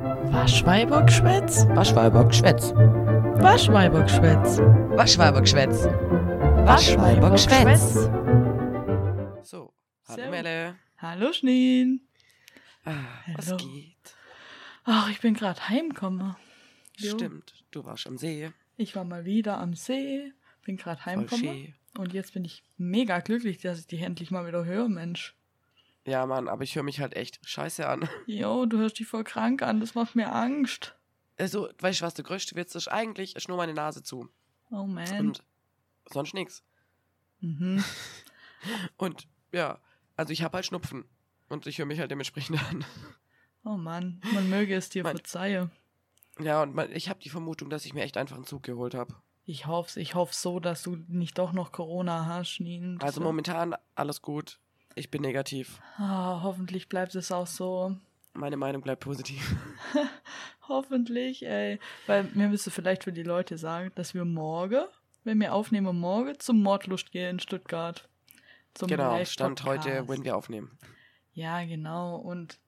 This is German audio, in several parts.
Waschweibergschwätz? Waschweibergschwätz. Waschweibergschwätz. Waschweibergschwätz. Waschweibergschwätz. So, hallo Servus. Melle. Hallo Schneen. Ah, was geht? Ach, ich bin gerade heimgekommen. Stimmt, du warst am See. Ich war mal wieder am See, bin gerade heimgekommen. Und jetzt bin ich mega glücklich, dass ich dich endlich mal wieder höre, Mensch. Ja, Mann, aber ich höre mich halt echt scheiße an. Jo, du hörst dich voll krank an, das macht mir Angst. Also, weißt du, was der größte Witz ist? Eigentlich ist nur meine Nase zu. Oh man. Und sonst nix. Mhm. Und ja, also ich habe halt Schnupfen. Und ich höre mich halt dementsprechend an. Oh Mann, man möge es dir verzeihen. Ja, und man, ich habe die Vermutung, dass ich mir echt einfach einen Zug geholt habe. Ich hoff's, ich hoffe so, dass du nicht doch noch Corona hast. Das Also momentan alles gut. Ich bin negativ. Ah, hoffentlich bleibt es auch so. Meine Meinung bleibt positiv. Hoffentlich, ey. Weil mir müsste vielleicht für die Leute sagen, dass wir morgen, wenn wir aufnehmen, morgen zum Mordlust gehen in Stuttgart. Zum genau. Stand heute, wenn wir aufnehmen. Ja, genau. Und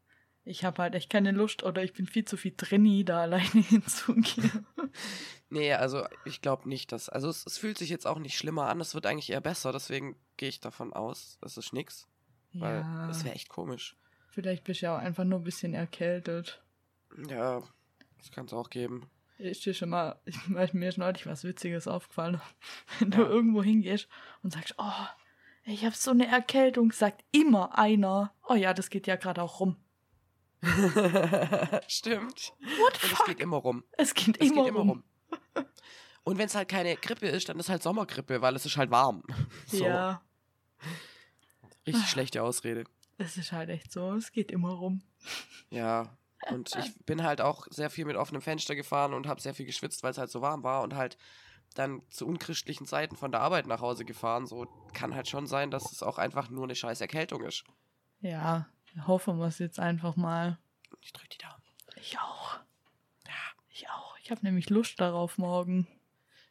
ich habe halt echt keine Lust oder ich bin viel zu viel drinni, da alleine hinzugehen. Nee, also ich glaube nicht, dass. Also es, es fühlt sich jetzt auch nicht schlimmer an, es wird eigentlich eher besser, deswegen gehe ich davon aus, das ist nix. Weil ja, das wäre echt komisch. vielleicht bist du ja auch einfach nur ein bisschen erkältet. Ja, das kann es auch geben. Ich dir schon mal, ich, weil mir ist neulich was Witziges aufgefallen. Wenn du Ja. irgendwo hingehst und sagst, oh, ich habe so eine Erkältung, sagt immer einer, oh ja, das geht ja gerade auch rum. Stimmt. What Und es fuck? geht immer rum. Es geht, Es immer, geht immer rum. rum. Und wenn es halt keine Grippe ist, dann ist halt Sommergrippe, weil es ist halt warm. So, Ja, richtig schlechte Ausrede. es ist halt echt so, es geht immer rum. Ja. Und ich bin halt auch sehr viel mit offenem Fenster gefahren und habe sehr viel geschwitzt, weil es halt so warm war und halt dann zu unchristlichen Zeiten von der Arbeit nach Hause gefahren. So kann halt schon sein, dass es auch einfach nur eine scheiß Erkältung ist. Ja, hoffen wir es jetzt einfach mal. Ich drück die Daumen. Ich auch. Ja. Ich auch. Ich habe nämlich Lust darauf morgen.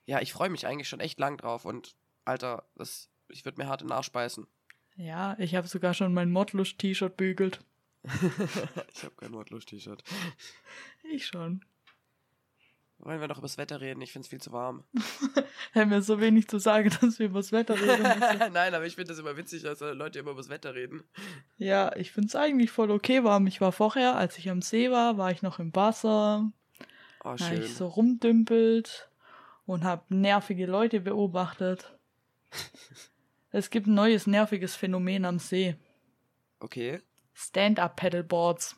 Ja, ich freue mich eigentlich schon echt lang drauf und Alter, das, ich würde mir hart in den Arsch beißen. Ja, ich habe sogar schon mein Modlust-T-Shirt bügelt. ich habe kein Wortlos-T-Shirt. Ich schon. Wollen wir noch über das Wetter reden? Ich finde es viel zu warm. Haben wir so wenig zu sagen, dass wir über das Wetter reden müssen. Nein, aber ich finde das immer witzig, dass Leute immer über das Wetter reden. Ja, ich finde es eigentlich voll okay warm. Ich war vorher, als ich am See war, war ich noch im Wasser. Oh, Da schön. ich so rumdümpelt und habe nervige Leute beobachtet. Es gibt ein neues nerviges Phänomen am See. Okay. Stand-up-Paddleboards.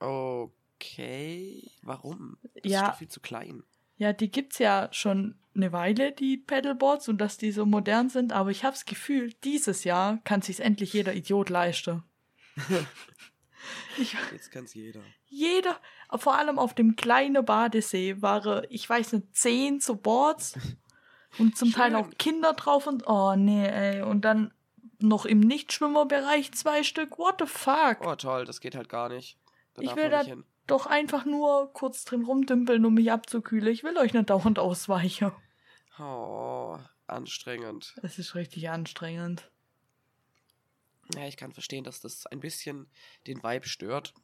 Okay. Warum? Das Ja. ist doch viel zu klein. Ja, die gibt's ja schon eine Weile, die Paddleboards, und dass die so modern sind, aber ich habe das Gefühl, dieses Jahr kann sich's endlich jeder Idiot leisten. ich, Jetzt kann's jeder. jeder, vor allem auf dem kleinen Badesee, waren, ich weiß nicht, zehn so Boards und zum Teil Schön. auch Kinder drauf und oh nee, ey, und dann noch im Nichtschwimmerbereich zwei Stück. What the fuck? Oh, toll, das geht halt gar nicht. Da Ich will da hin. doch einfach nur kurz drin rumdümpeln, um mich abzukühlen. Ich will euch nicht dauernd ausweichen. Oh, anstrengend. Es ist richtig anstrengend. Ja, ich kann verstehen, dass das ein bisschen den Vibe stört.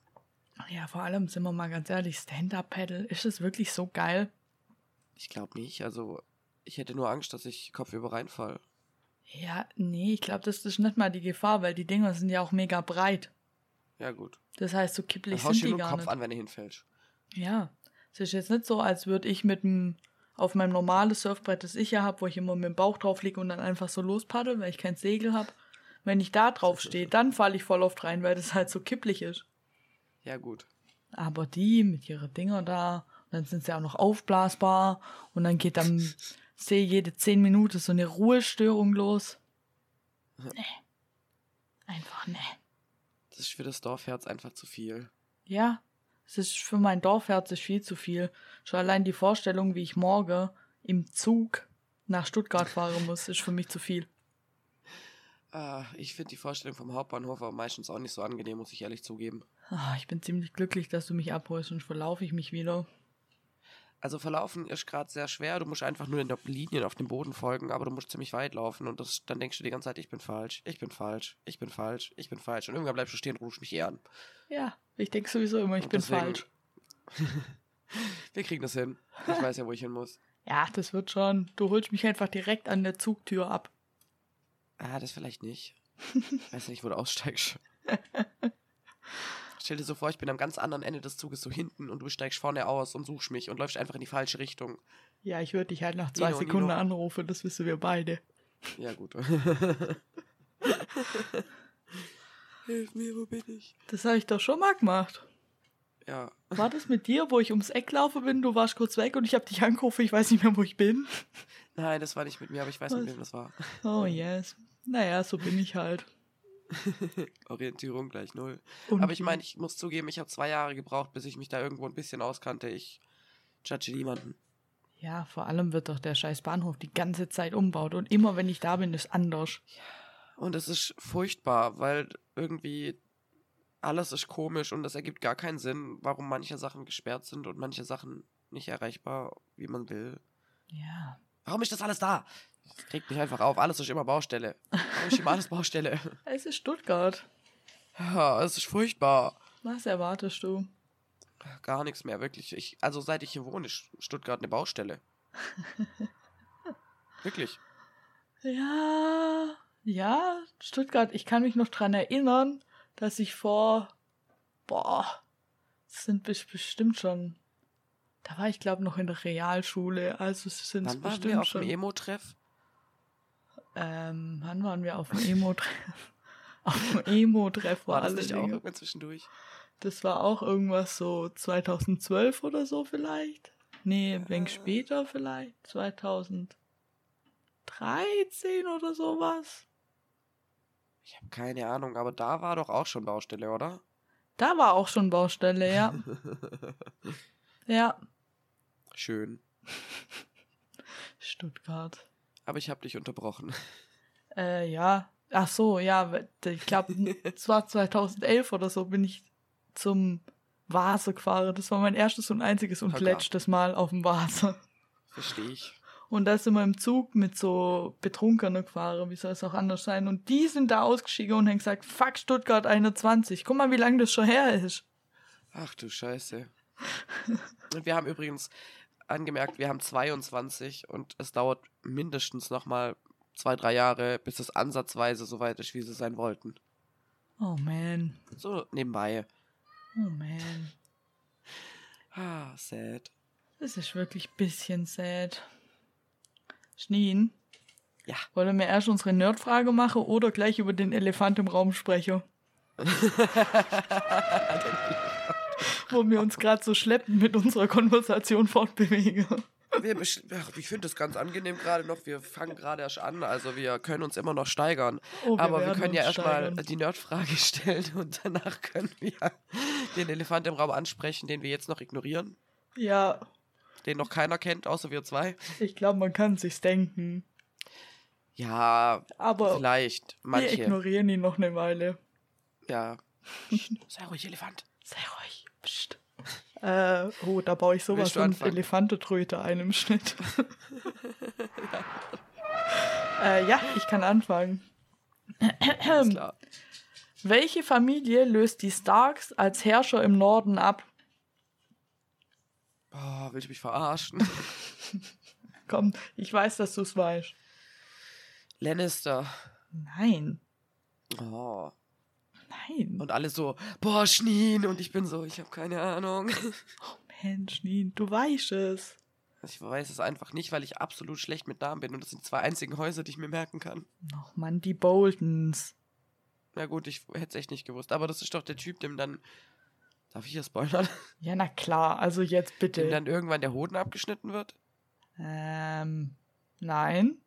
Ja, vor allem sind wir mal ganz ehrlich, Stand-Up-Paddle, ist es wirklich so geil? Ich glaube nicht. Also, ich hätte nur Angst, dass ich kopfüber reinfall. Ja, nee, ich glaube, das ist nicht mal die Gefahr, weil die Dinger sind ja auch mega breit. Ja, gut. Das heißt, so Dann kippelig haust sind die nur den gar Kopf nicht. an, wenn du hinfällst. Ja, es ist jetzt nicht so, als würde ich mit dem auf meinem normales Surfbrett, das ich ja habe, wo ich immer mit dem Bauch drauf liege und dann einfach so lospaddel, weil ich kein Segel habe. Wenn ich da drauf stehe, dann falle ich voll oft rein, weil das halt so kipplig ist. Ja, gut. Aber die mit ihren Dinger da, und dann sind sie auch noch aufblasbar und dann geht am See jede zehn Minuten so eine Ruhestörung los. Nee. Einfach nee. Das ist für das Dorfherz einfach zu viel. Ja, es ist für mein Dorfherz ist viel zu viel. Schon allein die Vorstellung, wie ich morgen im Zug nach Stuttgart fahren muss, ist für mich zu viel. Ah, ich finde die Vorstellung vom Hauptbahnhof aber meistens auch nicht so angenehm, muss ich ehrlich zugeben. Ah, ich bin ziemlich glücklich, dass du mich abholst und verlaufe ich mich wieder. Also verlaufen ist gerade sehr schwer. Du musst einfach nur in der Linien auf dem Boden folgen, aber du musst ziemlich weit laufen und das, dann denkst du die ganze Zeit, ich bin falsch, ich bin falsch, ich bin falsch, ich bin falsch. Und irgendwann bleibst du stehen und rufst mich eher an. Ja, ich denke sowieso immer, ich Und bin deswegen- falsch. Wir kriegen das hin. Ich weiß ja, wo ich hin muss. Ja, das wird schon. Du holst mich einfach direkt an der Zugtür ab. Ah, das vielleicht nicht. Ich weiß nicht, wo du aussteigst. Stell dir so vor, ich bin am ganz anderen Ende des Zuges so hinten und du steigst vorne aus und suchst mich und läufst einfach in die falsche Richtung. Ja, ich würde dich halt nach zwei Nino, Sekunden Nino. anrufen, das wissen wir beide. Ja, gut. Hilf mir, wo bin ich? Das habe ich doch schon mal gemacht. Ja, War das mit dir, wo ich ums Eck laufe bin, du warst kurz weg und ich habe dich angerufen, ich weiß nicht mehr, wo ich bin? nein, das war nicht mit mir, aber ich weiß, mit Was? wem das war. Oh yes. Naja, so bin ich halt. Orientierung gleich null. Und Aber ich meine, ich muss zugeben, ich habe zwei Jahre gebraucht, bis ich mich da irgendwo ein bisschen auskannte. Ich judge niemanden. Ja, vor allem wird doch der scheiß Bahnhof die ganze Zeit umbaut und immer wenn ich da bin, ist anders. Und es ist furchtbar, weil irgendwie alles ist komisch und es ergibt gar keinen Sinn, warum manche Sachen gesperrt sind und manche Sachen nicht erreichbar, wie man will. Ja. Warum ist das alles da? Das regt mich einfach auf. Alles ist immer Baustelle. Warum ist immer alles Baustelle? Es ist Stuttgart. Ja, es ist furchtbar. Was erwartest du? Gar nichts mehr, wirklich. Ich, also seit ich hier wohne, ist Stuttgart eine Baustelle. wirklich. Ja, ja, Stuttgart. Ich kann mich noch dran erinnern, dass ich vor, boah, sind bes- bestimmt schon, da war ich glaube noch in der Realschule, also es sind Wann waren bestimmt wir auf schon. dem Emo-Treff? Ähm, wann waren wir auf dem Emo-Treff? auf dem Emo-Treff War war das nicht auch irgendwann zwischendurch? Das war auch irgendwas so 2012 oder so vielleicht. Nee, ein wenig Ah. später vielleicht. 2013 oder sowas. Ich habe keine Ahnung, aber da war doch auch schon Baustelle, oder? Da war auch schon Baustelle, ja. ja. Schön. Stuttgart. Aber ich habe dich unterbrochen. Äh, ja. Ach so, ja. Ich glaube, es war 2011 oder so bin ich zum Vase gefahren. Das war mein erstes und einziges und letztes Mal auf dem Vase. Verstehe ich. Und da sind wir im Zug mit so Betrunkenen gefahren, wie soll es auch anders sein. Und die sind da ausgestiegen und haben gesagt, fuck Stuttgart 21. Guck mal, wie lange das schon her ist. Ach du Scheiße. Und wir haben übrigens angemerkt, wir haben 22 und es dauert mindestens nochmal zwei, drei Jahre, bis es ansatzweise so weit ist, wie sie sein wollten. Oh man. So nebenbei. Oh man. Ah, sad. Das ist wirklich ein bisschen sad. Schneen. Ja. Wollen wir erst unsere Nerdfrage machen oder gleich über den Elefant im Raum sprechen? Wo wir uns gerade so schleppend mit unserer Konversation fortbewegen. Wir ich finde das ganz angenehm gerade noch. Wir fangen gerade erst an, also wir können uns immer noch steigern. Oh, Aber wir können ja erstmal die Nerdfrage stellen und danach können wir den Elefant im Raum ansprechen, den wir jetzt noch ignorieren. Ja, Den noch keiner kennt, außer wir zwei. ich glaube, man kann sich's denken. Ja, Aber vielleicht. wir Manche. ignorieren ihn noch eine Weile. Ja. Sei ruhig, Elefant. Sei ruhig. Psst. Äh, oh, da baue ich sowas von? Elefantetröte ein im Schnitt. äh, ja, ich kann anfangen. Alles klar. Welche Familie löst die Starks als Herrscher im Norden ab? Oh, willst du mich verarschen? Komm, ich weiß, dass du es weißt. Lannister. Nein. Oh. Nein. Und alle so, boah, Schneen. Und ich bin so, ich habe keine Ahnung. Mensch, Nien, du weißt es. Ich weiß es einfach nicht, weil ich absolut schlecht mit Namen bin. Und das sind die zwei einzigen Häuser, die ich mir merken kann. Ach Mann, die Boldens. Na gut, ich hätte es echt nicht gewusst. Aber das ist doch der Typ, dem dann. Darf ich hier spoilern? Ja, na klar, also jetzt Dem bitte. dann irgendwann der Hoden abgeschnitten wird? Ähm, nein.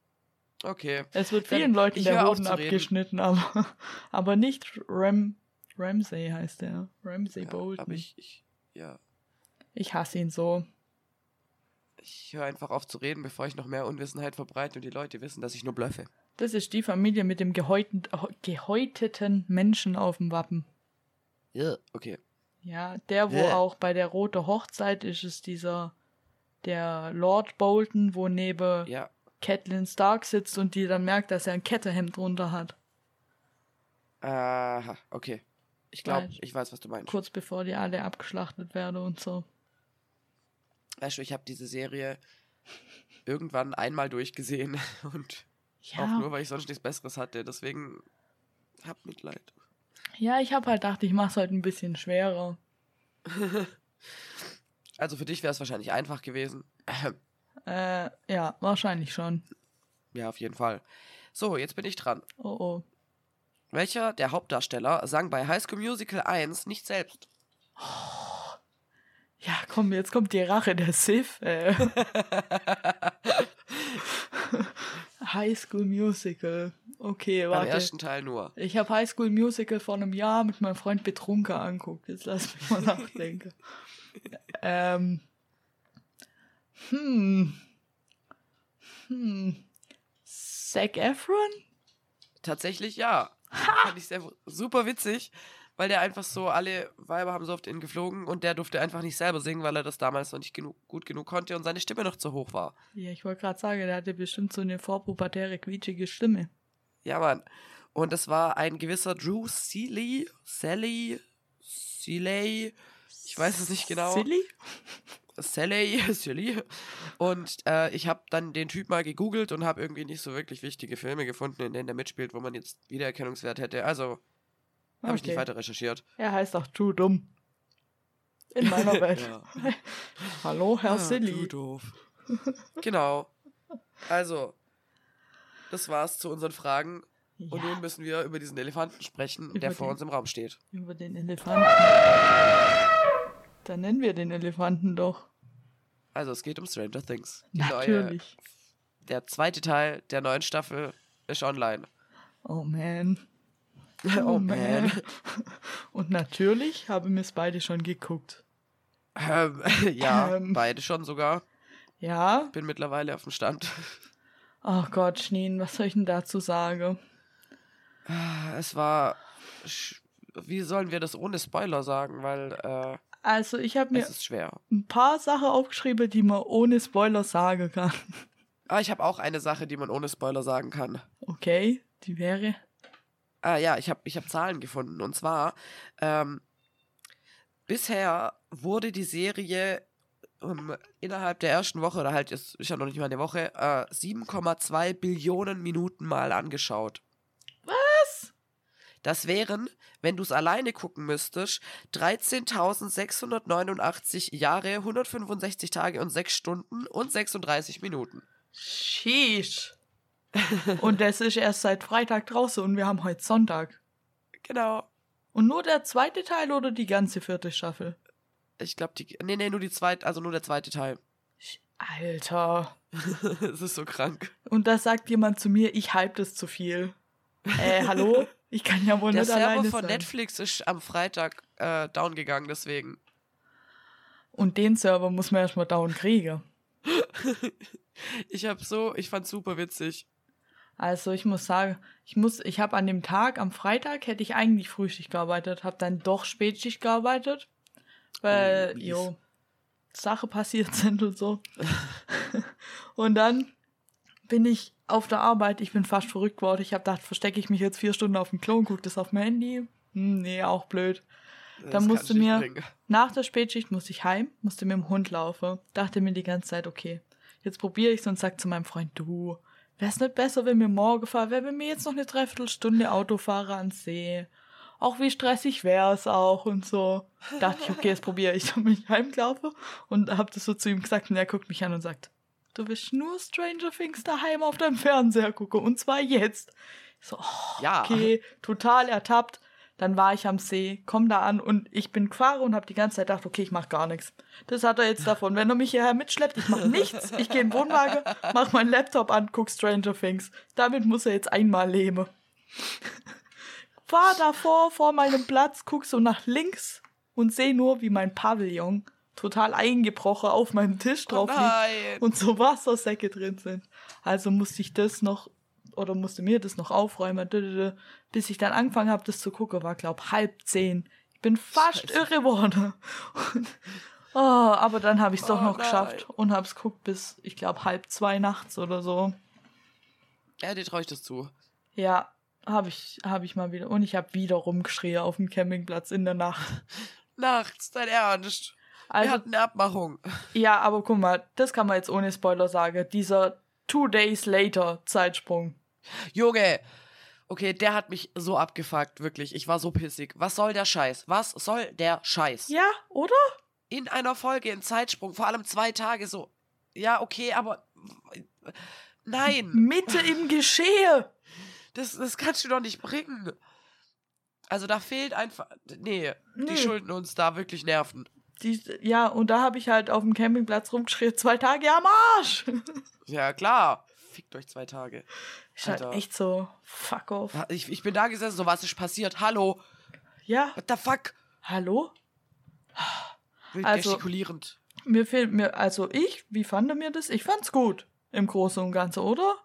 Okay. Es wird Dann- vielen Leuten ich der reden. abgeschnitten, aber, aber nicht Ram, Ramsay heißt der. Ramsay Ja, Bolton. aber ich, ich, ja. ich hasse ihn so. Ich höre einfach auf zu reden, bevor ich noch mehr Unwissenheit verbreite und die Leute wissen, dass ich nur blöffe. Das ist die Familie mit dem gehäuten, gehäuteten Menschen auf dem Wappen. Ja. Okay. Ja, der, wo Bäh. auch bei der Rote Hochzeit ist es dieser der Lord Bolton, wo neben Ja. Catelyn Stark sitzt und die dann merkt, dass er ein Kettehemd drunter hat. Aha, okay. Ich glaube, ich weiß, was du meinst. Kurz bevor die alle abgeschlachtet werden und so. Weißt du, ich habe diese Serie irgendwann einmal durchgesehen und auch Ja, nur, weil ich sonst nichts Besseres hatte. Deswegen hab Mitleid. ja ich habe halt gedacht, ich mache es heute ein bisschen schwerer. Also für dich wäre es wahrscheinlich einfach gewesen. Äh, ja, wahrscheinlich schon. Ja, auf jeden Fall. So, jetzt bin ich dran. Oh oh. Welcher der Hauptdarsteller sang bei High School Musical 1 nicht selbst? Ja, komm, jetzt kommt die Rache der Sith. Äh. High School Musical. Okay, warte. ersten Teil nur. Ich habe High School Musical vor einem Jahr mit meinem Freund Betrunken anguckt. Jetzt lass mich mal nachdenken. ähm. Hm. Hm. Zac Efron? Tatsächlich ja. Fand ich sehr, super witzig, weil der einfach so, alle Weiber haben so oft ihn geflogen und der durfte einfach nicht selber singen, weil er das damals noch nicht genug, gut genug konnte und seine Stimme noch zu hoch war. Ja, ich wollte gerade sagen, der hatte bestimmt so eine vorpubertäre, quietschige Stimme. Ja, Mann. Und das war ein gewisser Drew Seeley, Sally, Seeley, ich weiß es nicht genau. Silly? Sally, Silly. Und äh, ich habe dann den Typ mal gegoogelt und habe irgendwie nicht so wirklich wichtige Filme gefunden, in denen der mitspielt, wo man jetzt Wiedererkennungswert hätte. Also habe ich nicht Okay. weiter recherchiert. Er heißt auch True Dumm. In meiner Welt. Ja. Hallo, Herr Ah, Silly. du doof. genau. Also, das war's zu unseren Fragen. Und Ja, nun müssen wir über diesen Elefanten sprechen, der Über vor den- uns im Raum steht. über den Elefanten. Dann nennen wir den Elefanten doch. Also, es geht um Stranger Things. Die Neue, Natürlich. der zweite Teil der neuen Staffel ist online. Oh man. Oh, man. Und natürlich haben wir es beide schon geguckt. Ähm, ja, Ähm. beide schon sogar. Ja? Bin mittlerweile auf dem Stand. Oh Gott, Schneen, was soll ich denn dazu sagen? Es war. Wie sollen wir das ohne Spoiler sagen? Weil äh, Also, ich habe mir ist ein paar Sachen aufgeschrieben, die man ohne Spoiler sagen kann. Ah, ich habe auch eine Sache, die man ohne Spoiler sagen kann. Okay, die wäre. Ah ja, ich habe ich hab Zahlen gefunden. Und zwar, ähm, bisher wurde die Serie ähm, innerhalb der ersten Woche, oder halt, es ist ja noch nicht mal eine Woche, äh, 7,2 Billionen Minuten mal angeschaut. Das wären, wenn du es alleine gucken müsstest, 13.689 Jahre, 165 Tage und 6 Stunden und 36 Minuten. Sheesh. und das ist erst seit Freitag draußen und wir haben heute Sonntag. Genau. Und nur der zweite Teil oder die ganze vierte Staffel? Ich glaube, die. Nee, nee, nur die zweite, also nur der zweite Teil. Alter. Es ist so krank. Und da sagt jemand zu mir, ich hype das zu viel. Äh, hallo? Ich kann ja wohl Der nicht Server alleine von sein. Netflix ist am Freitag äh, down gegangen, deswegen. Und den Server muss man erstmal down kriegen. Ich hab so, ich fand's super witzig. Also ich muss sagen, ich muss, ich habe an dem Tag, am Freitag, hätte ich eigentlich Frühschicht gearbeitet, habe dann doch Spätschicht gearbeitet, weil, Oh, jo, Sache passiert sind und so. und dann bin ich auf der Arbeit, ich bin fast verrückt geworden. Ich habe gedacht, verstecke ich mich jetzt vier Stunden auf dem Klo und gucke das auf mein Handy. Hm, nee, auch blöd. Dann musst kannst du nicht mir- bringen. Nach der Spätschicht musste ich heim, musste mit dem Hund laufen. Dachte mir die ganze Zeit, okay, jetzt probiere ich's und sag zu meinem Freund, du, wär's nicht besser, wenn wir morgen fahren, wäre wenn wir jetzt noch eine Dreiviertelstunde Auto fahren ans See. Auch wie stressig wär's auch und so. Dachte ich, okay, jetzt probiere ich. Dann bin ich heimgelaufen und hab das so zu ihm gesagt und er guckt mich an und sagt, du willst nur Stranger Things daheim auf deinem Fernseher gucken und zwar jetzt. Ich so, oh, Ja. okay, total ertappt. Dann war ich am See, komm da an und ich bin gefahren und habe die ganze Zeit gedacht, okay, ich mach gar nichts. Das hat er jetzt davon. Wenn er mich hierher mitschleppt, ich mache nichts. Ich gehe in den Wohnwagen, mach meinen Laptop an, guck Stranger Things. Damit muss er jetzt einmal leben. Fahr davor, vor meinem Platz, guck so nach links und sehe nur, wie mein Pavillon total eingebrochen auf meinem Tisch Oh drauf liegt nein! und so Wassersäcke drin sind. Also musste ich das noch oder musste mir das noch aufräumen, bis ich dann angefangen habe, das zu gucken, war glaub halb zehn. Ich bin fast Scheiße. irre geworden. Oh, aber dann habe ich es doch Oh, noch nein. geschafft und habe es geguckt bis, ich glaube, halb zwei nachts oder so. Ja, dir traue ich das zu. Ja, habe ich, hab ich mal wieder. Und ich habe wieder rumgeschrien auf dem Campingplatz in der Nacht. Nachts, dein Ernst. Wir Also, hatten eine Abmachung. ja, aber guck mal, das kann man jetzt ohne Spoiler sagen. Dieser Two Days Later Zeitsprung. Junge! Okay, der hat mich so abgefuckt, wirklich. Ich war so pissig. Was soll der Scheiß? Was soll der Scheiß? Ja, oder? In einer Folge in Zeitsprung, vor allem zwei Tage so. Ja, okay, aber. Nein! Mitte im Geschehe. Das, das kannst du doch nicht bringen. Also da fehlt einfach. Nee, Nee. die schulden uns da wirklich Nerven. Die, ja, und da habe ich halt auf dem Campingplatz rumgeschrien, zwei Tage am Arsch. Ja, klar. Fickt euch zwei Tage. Ist halt echt so, fuck off. Ich, ich bin da gesessen, so was ist passiert. Hallo? Ja, What the fuck? hallo? Wild Also- gestikulierend. Mir fehlt mir, also ich, wie fand er mir das? Ich fand's gut. Im Großen und Ganzen, oder?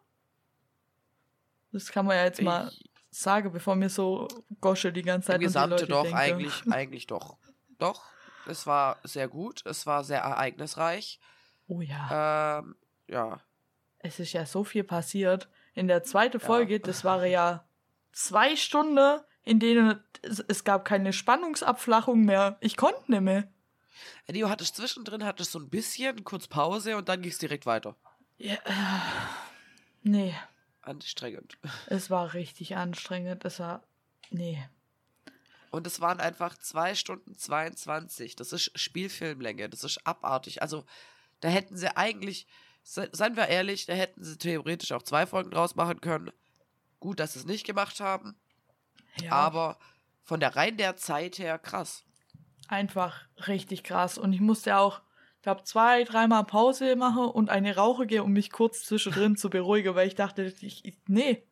Das kann man ja jetzt mal Ich- sagen, bevor mir so Gosche die ganze Zeit Im Gesamte doch, denke. eigentlich, eigentlich doch. Doch, es war sehr gut, es war sehr ereignisreich. Oh ja. Ähm, ja, Es ist ja so viel passiert. In der zweiten Folge, das war ja zwei Stunden, in denen es, es gab keine Spannungsabflachung mehr. Ich konnte nicht mehr. Du hattest zwischendrin hattest so ein bisschen, kurz Pause und dann ging es direkt weiter. Ja, äh, nee, Anstrengend. es war richtig anstrengend. Es war. Nee. Und es waren einfach 2 Stunden 22. Das ist Spielfilmlänge. Das ist abartig. Also, da hätten sie eigentlich, se- seien wir ehrlich, da hätten sie theoretisch auch zwei Folgen draus machen können. Gut, dass sie es nicht gemacht haben, Ja, aber von der rein der Zeit her krass. einfach richtig krass. Und ich musste auch, ich glaube, zwei, dreimal Pause machen und eine Rauche gehen, um mich kurz zwischendrin zu beruhigen, weil ich dachte, ich, ich nee,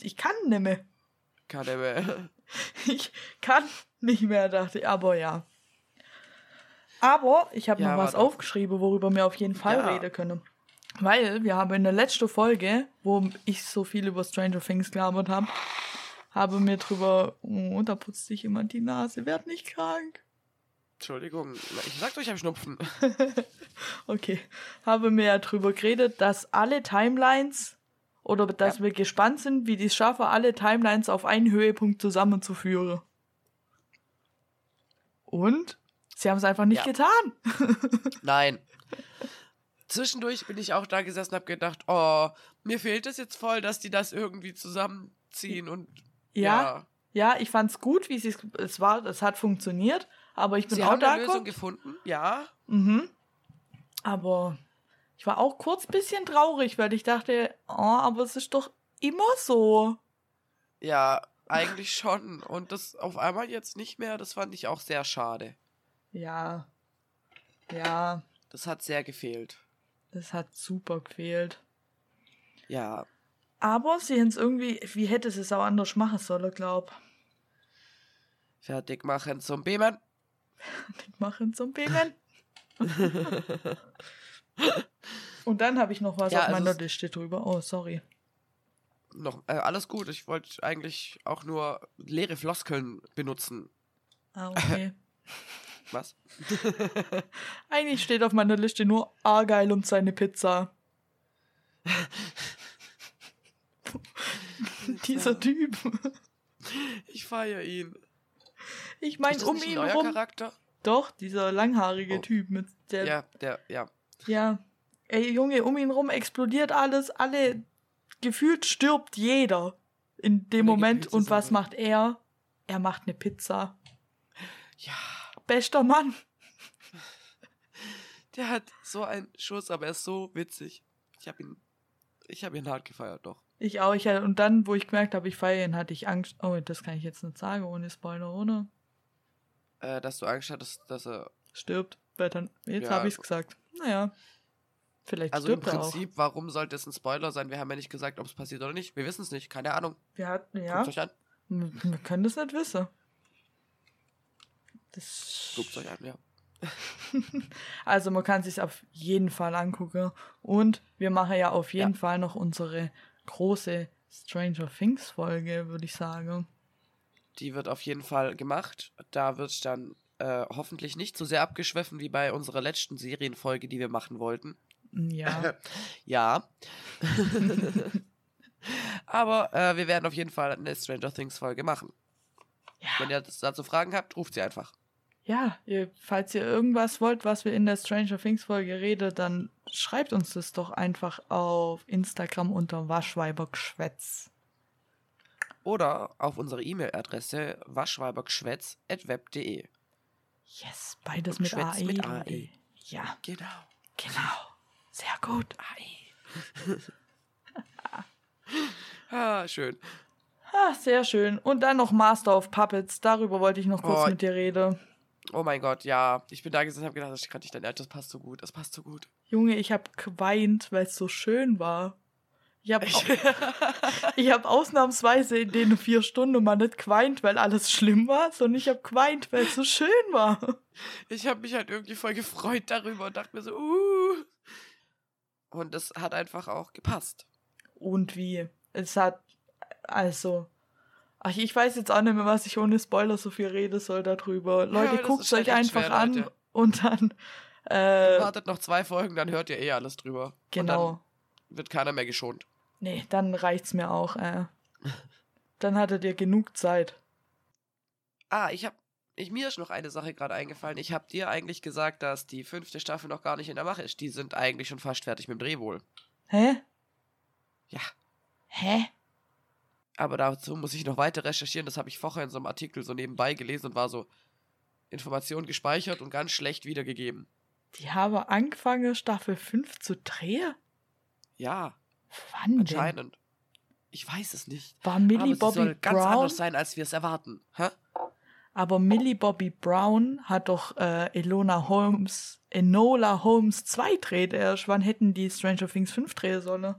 ich kann nicht mehr. Kann er mehr. Ich kann nicht mehr, dachte ich, aber ja. Aber ich habe Ja, noch was aufgeschrieben, worüber wir auf jeden Fall Ja. reden können. Weil wir haben in der letzten Folge, wo ich so viel über Stranger Things gelabert habe, habe mir drüber, oh, da putzt sich jemand die Nase, werd nicht krank. Entschuldigung, ich sagte euch, ich habe Schnupfen. Okay, habe mir ja drüber geredet, dass alle Timelines oder dass Ja. wir gespannt sind, wie die es schaffen, alle Timelines auf einen Höhepunkt zusammenzuführen. Und sie haben es einfach nicht Ja. getan. Nein. Zwischendurch bin ich auch da gesessen und habe gedacht, oh, mir fehlt es jetzt voll, dass die das irgendwie zusammenziehen und Ja, ja, ich fand's gut, wie sie es es war, es hat funktioniert, aber ich bin Sie auch haben da eine Lösung gefunden, ja. Mhm. Aber ich war auch kurz bisschen traurig, weil ich dachte, oh, aber es ist doch immer so. Ja, eigentlich schon. Und das auf einmal jetzt nicht mehr, das fand ich auch sehr schade. Ja. Ja, Das hat sehr gefehlt. das hat super gefehlt. Ja, Aber sie haben es irgendwie, wie hätte sie es auch anders machen sollen, glaub. fertig machen zum Beamen. Ich machen zum Beamen. Und dann habe ich noch was Ja, auf also meiner Liste drüber. Oh, sorry. Noch, äh, alles gut. Ich wollte eigentlich auch nur leere Floskeln benutzen. Ah, okay. Was? Eigentlich steht auf meiner Liste nur Argyle und seine Pizza. Dieser Typ. Ich feiere ihn. Ich meine, um nicht ein ihn neuer rum. Charakter? Doch, dieser langhaarige Oh. Typ mit der. Ja, der, ja. ja. Ey, Junge, um ihn rum explodiert alles. Alle. Gefühlt stirbt jeder in dem Alle Moment. Und was macht er? Er macht eine Pizza. Ja, Bester Mann. der hat so einen Schuss, aber er ist so witzig. Ich habe ihn, ich habe ihn hart gefeiert, doch. Ich auch. Ich, und dann, wo ich gemerkt habe, ich feiere ihn, hatte ich Angst. Oh, das kann ich jetzt nicht sagen, ohne Spoiler, oder? Äh, dass du Angst hattest, dass er, Stirbt. Weil dann, jetzt Ja, habe ich es gesagt. Naja. Vielleicht also im. Prinzip, warum sollte es ein Spoiler sein? Wir haben ja nicht gesagt, ob es passiert oder nicht. Wir wissen es nicht, keine Ahnung. Wir hatten, ja. Guckt euch an. Wir können das nicht wissen. Das Guckt euch an, ja. Also man kann sich auf jeden Fall angucken. Und wir machen ja auf jeden Ja. Fall noch unsere große Stranger Things Folge, würde ich sagen. Die wird auf jeden Fall gemacht. Da wird dann äh, hoffentlich nicht so sehr abgeschwiffen wie bei unserer letzten Serienfolge, die wir machen wollten. Ja. ja. Aber äh, wir werden auf jeden Fall eine Stranger Things Folge machen. ja. Wenn ihr dazu Fragen habt, ruft sie einfach. Ja, ihr, falls ihr irgendwas wollt, was wir in der Stranger Things Folge reden, dann schreibt uns das doch einfach auf Instagram unter Waschweibergeschwätz. Oder auf unsere E-Mail-Adresse waschweibergeschwätz.web.de. Yes, beides mit AE. mit AE. Ja, Genau. genau. Sehr gut. Ah, schön. Ah, sehr schön. Und dann noch Master of Puppets. Darüber wollte ich noch kurz Oh. mit dir reden. Oh mein Gott, ja. Ich bin da gesessen und habe gedacht, das kann ich dann, das passt so gut, das passt so gut. Junge, ich habe geweint, weil es so schön war. Ich habe ich hab ausnahmsweise in den vier Stunden mal nicht geweint, weil alles schlimm war, sondern ich habe geweint, weil es so schön war. Ich habe mich halt irgendwie voll gefreut darüber und dachte mir so, uh. Und das hat einfach auch gepasst. Und wie? Es hat, also, ach, ich weiß jetzt auch nicht mehr, was ich ohne Spoiler so viel reden soll darüber. Leute, das guckt euch halt echt einfach schwer, an Leute. und dann, äh, Wartet noch zwei Folgen, dann hört ihr eh alles drüber. genau. Und dann wird keiner mehr geschont. Nee, dann reicht's mir auch, äh. Dann hattet ihr genug Zeit. Ah, ich habe ich, mir ist noch eine Sache gerade eingefallen. Ich habe dir eigentlich gesagt, dass die fünfte Staffel noch gar nicht in der Mache ist. Die sind eigentlich schon fast fertig mit dem Dreh wohl. Hä? Ja. Hä? Aber dazu muss ich noch weiter recherchieren. Das habe ich vorher in so einem Artikel so nebenbei gelesen und war so Informationen gespeichert und ganz schlecht wiedergegeben. Die haben angefangen, Staffel 5 zu drehen? Ja, Wann denn? anscheinend. Ich weiß es nicht. War Millie Aber Bobby soll ganz Brown? anders sein, als wir es erwarten. Hä? Aber Millie Bobby Brown hat doch äh, Elona Holmes, Enola Holmes 2 dreht erst. Wann hätten die Stranger Things 5 drehen sollen?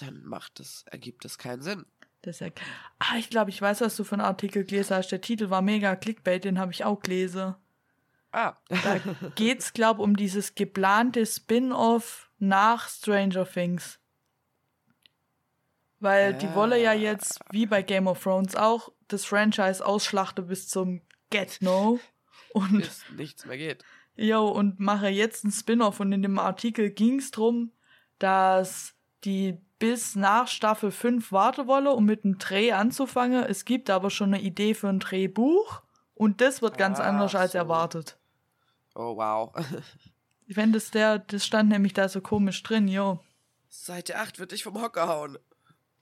Dann macht es, ergibt es keinen Sinn. Das ja... Ah, ich glaube, ich weiß, was du für einen Artikel gelesen hast. Der Titel war mega Clickbait, den habe ich auch gelesen. Ah, Da geht's, glaube um dieses geplante Spin-off nach Stranger Things. Weil die wolle ja jetzt, wie bei Game of Thrones auch, das Franchise ausschlachten bis zum Get No. Und bis nichts mehr geht. Jo, und mache jetzt einen Spin-off. Und in dem Artikel ging es darum, dass die bis nach Staffel 5 warten wolle, um mit dem Dreh anzufangen. Es gibt aber schon eine Idee für ein Drehbuch. Und das wird ganz Ach anders als so. erwartet. Oh, wow. Wenn das der, das stand nämlich da so komisch drin, jo. Seite 8 wird dich vom Hocker hauen.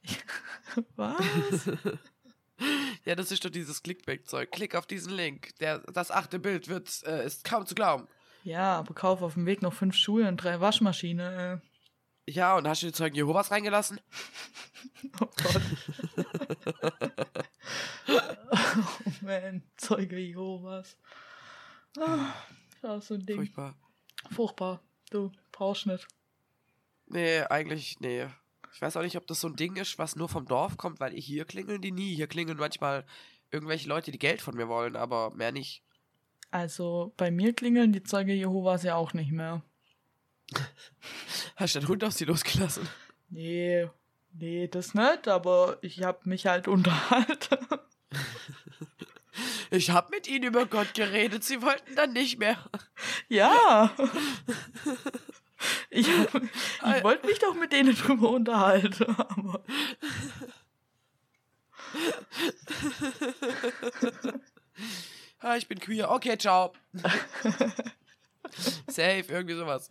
Was? Ja, das ist doch dieses Clickbait-Zeug. Klick auf diesen Link. Der, das achte Bild wird, äh, ist kaum zu glauben. ja, aber kauf auf dem Weg noch fünf Schuhe und drei Waschmaschinen. Äh. Ja, und hast du die Zeugen Jehovas reingelassen? Oh Gott. oh man, Zeuge Jehovas. Ah, Das ist so ein Ding. Furchtbar. Furchtbar. Du brauchst nicht. Nee, eigentlich, nee. Ich weiß auch nicht, ob das so ein Ding ist, was nur vom Dorf kommt, weil hier klingeln die nie. Hier klingeln manchmal irgendwelche Leute, die Geld von mir wollen, aber mehr nicht. Also bei mir klingeln die Zeuge Jehovas ja auch nicht mehr. Hast du den Hund auf sie losgelassen? Nee, nee, das nicht, aber ich hab mich halt unterhalten. Ich hab mit ihnen über Gott geredet, sie wollten dann nicht mehr. ja. Ich, ich wollte mich doch mit denen drüber unterhalten, aber Ah, ich bin queer. Okay, ciao. Safe, irgendwie sowas.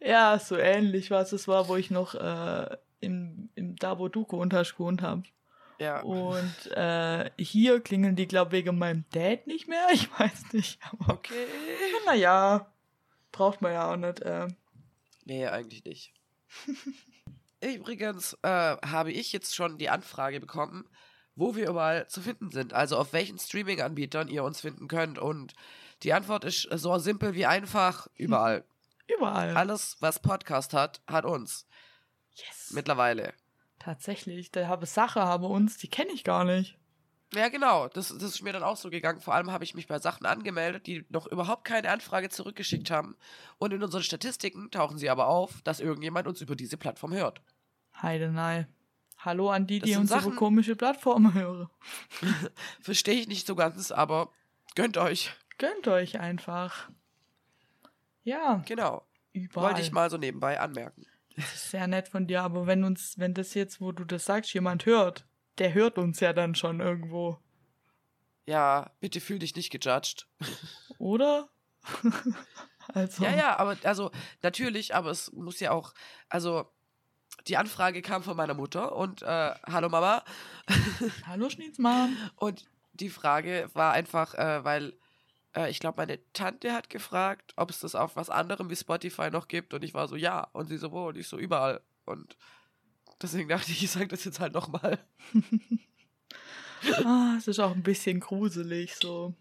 ja, so ähnlich was es war, wo ich noch äh, im, im da, wo du habe. Ja. Und äh, hier klingeln die, glaube ich, wegen meinem Dad nicht mehr. Ich weiß nicht, aber Okay. naja, braucht man ja auch nicht. Äh. Nee, eigentlich nicht. Übrigens äh, habe ich jetzt schon die Anfrage bekommen, wo wir überall zu finden sind. Also auf welchen Streaming-Anbietern ihr uns finden könnt. Und die Antwort ist so simpel wie einfach überall. Überall. Alles, was Podcast hat, hat uns. yes. Mittlerweile. Tatsächlich, da habe Sache, habe uns, die kenne ich gar nicht. Ja, genau. Das, das ist mir dann auch so gegangen. Vor allem habe ich mich bei Sachen angemeldet, die noch überhaupt keine Anfrage zurückgeschickt haben. Und in unseren Statistiken tauchen sie aber auf, dass irgendjemand uns über diese Plattform hört. Heidenei. Hallo an die, Das die unsere Sachen- komische Plattform hören. Verstehe ich nicht so ganz, aber gönnt euch. Gönnt euch einfach. Ja. Genau. Überall. Wollte ich mal so nebenbei anmerken. Das ist sehr nett von dir, aber wenn uns, wenn das jetzt, wo du das sagst, jemand hört, der hört uns ja dann schon irgendwo. Ja, bitte fühl dich nicht gejudged. Oder? also. Ja, ja, aber also natürlich, aber es muss ja auch, also die Anfrage kam von meiner Mutter und äh, hallo Mama. hallo Schnitzmann. Und die Frage war einfach, äh, weil äh, ich glaube, meine Tante hat gefragt, ob es das auf was anderem wie Spotify noch gibt und ich war so, ja. Und sie so, wo? Und ich so, überall. Und deswegen dachte ich, ich sage das jetzt halt nochmal. ah, es ist auch ein bisschen gruselig so.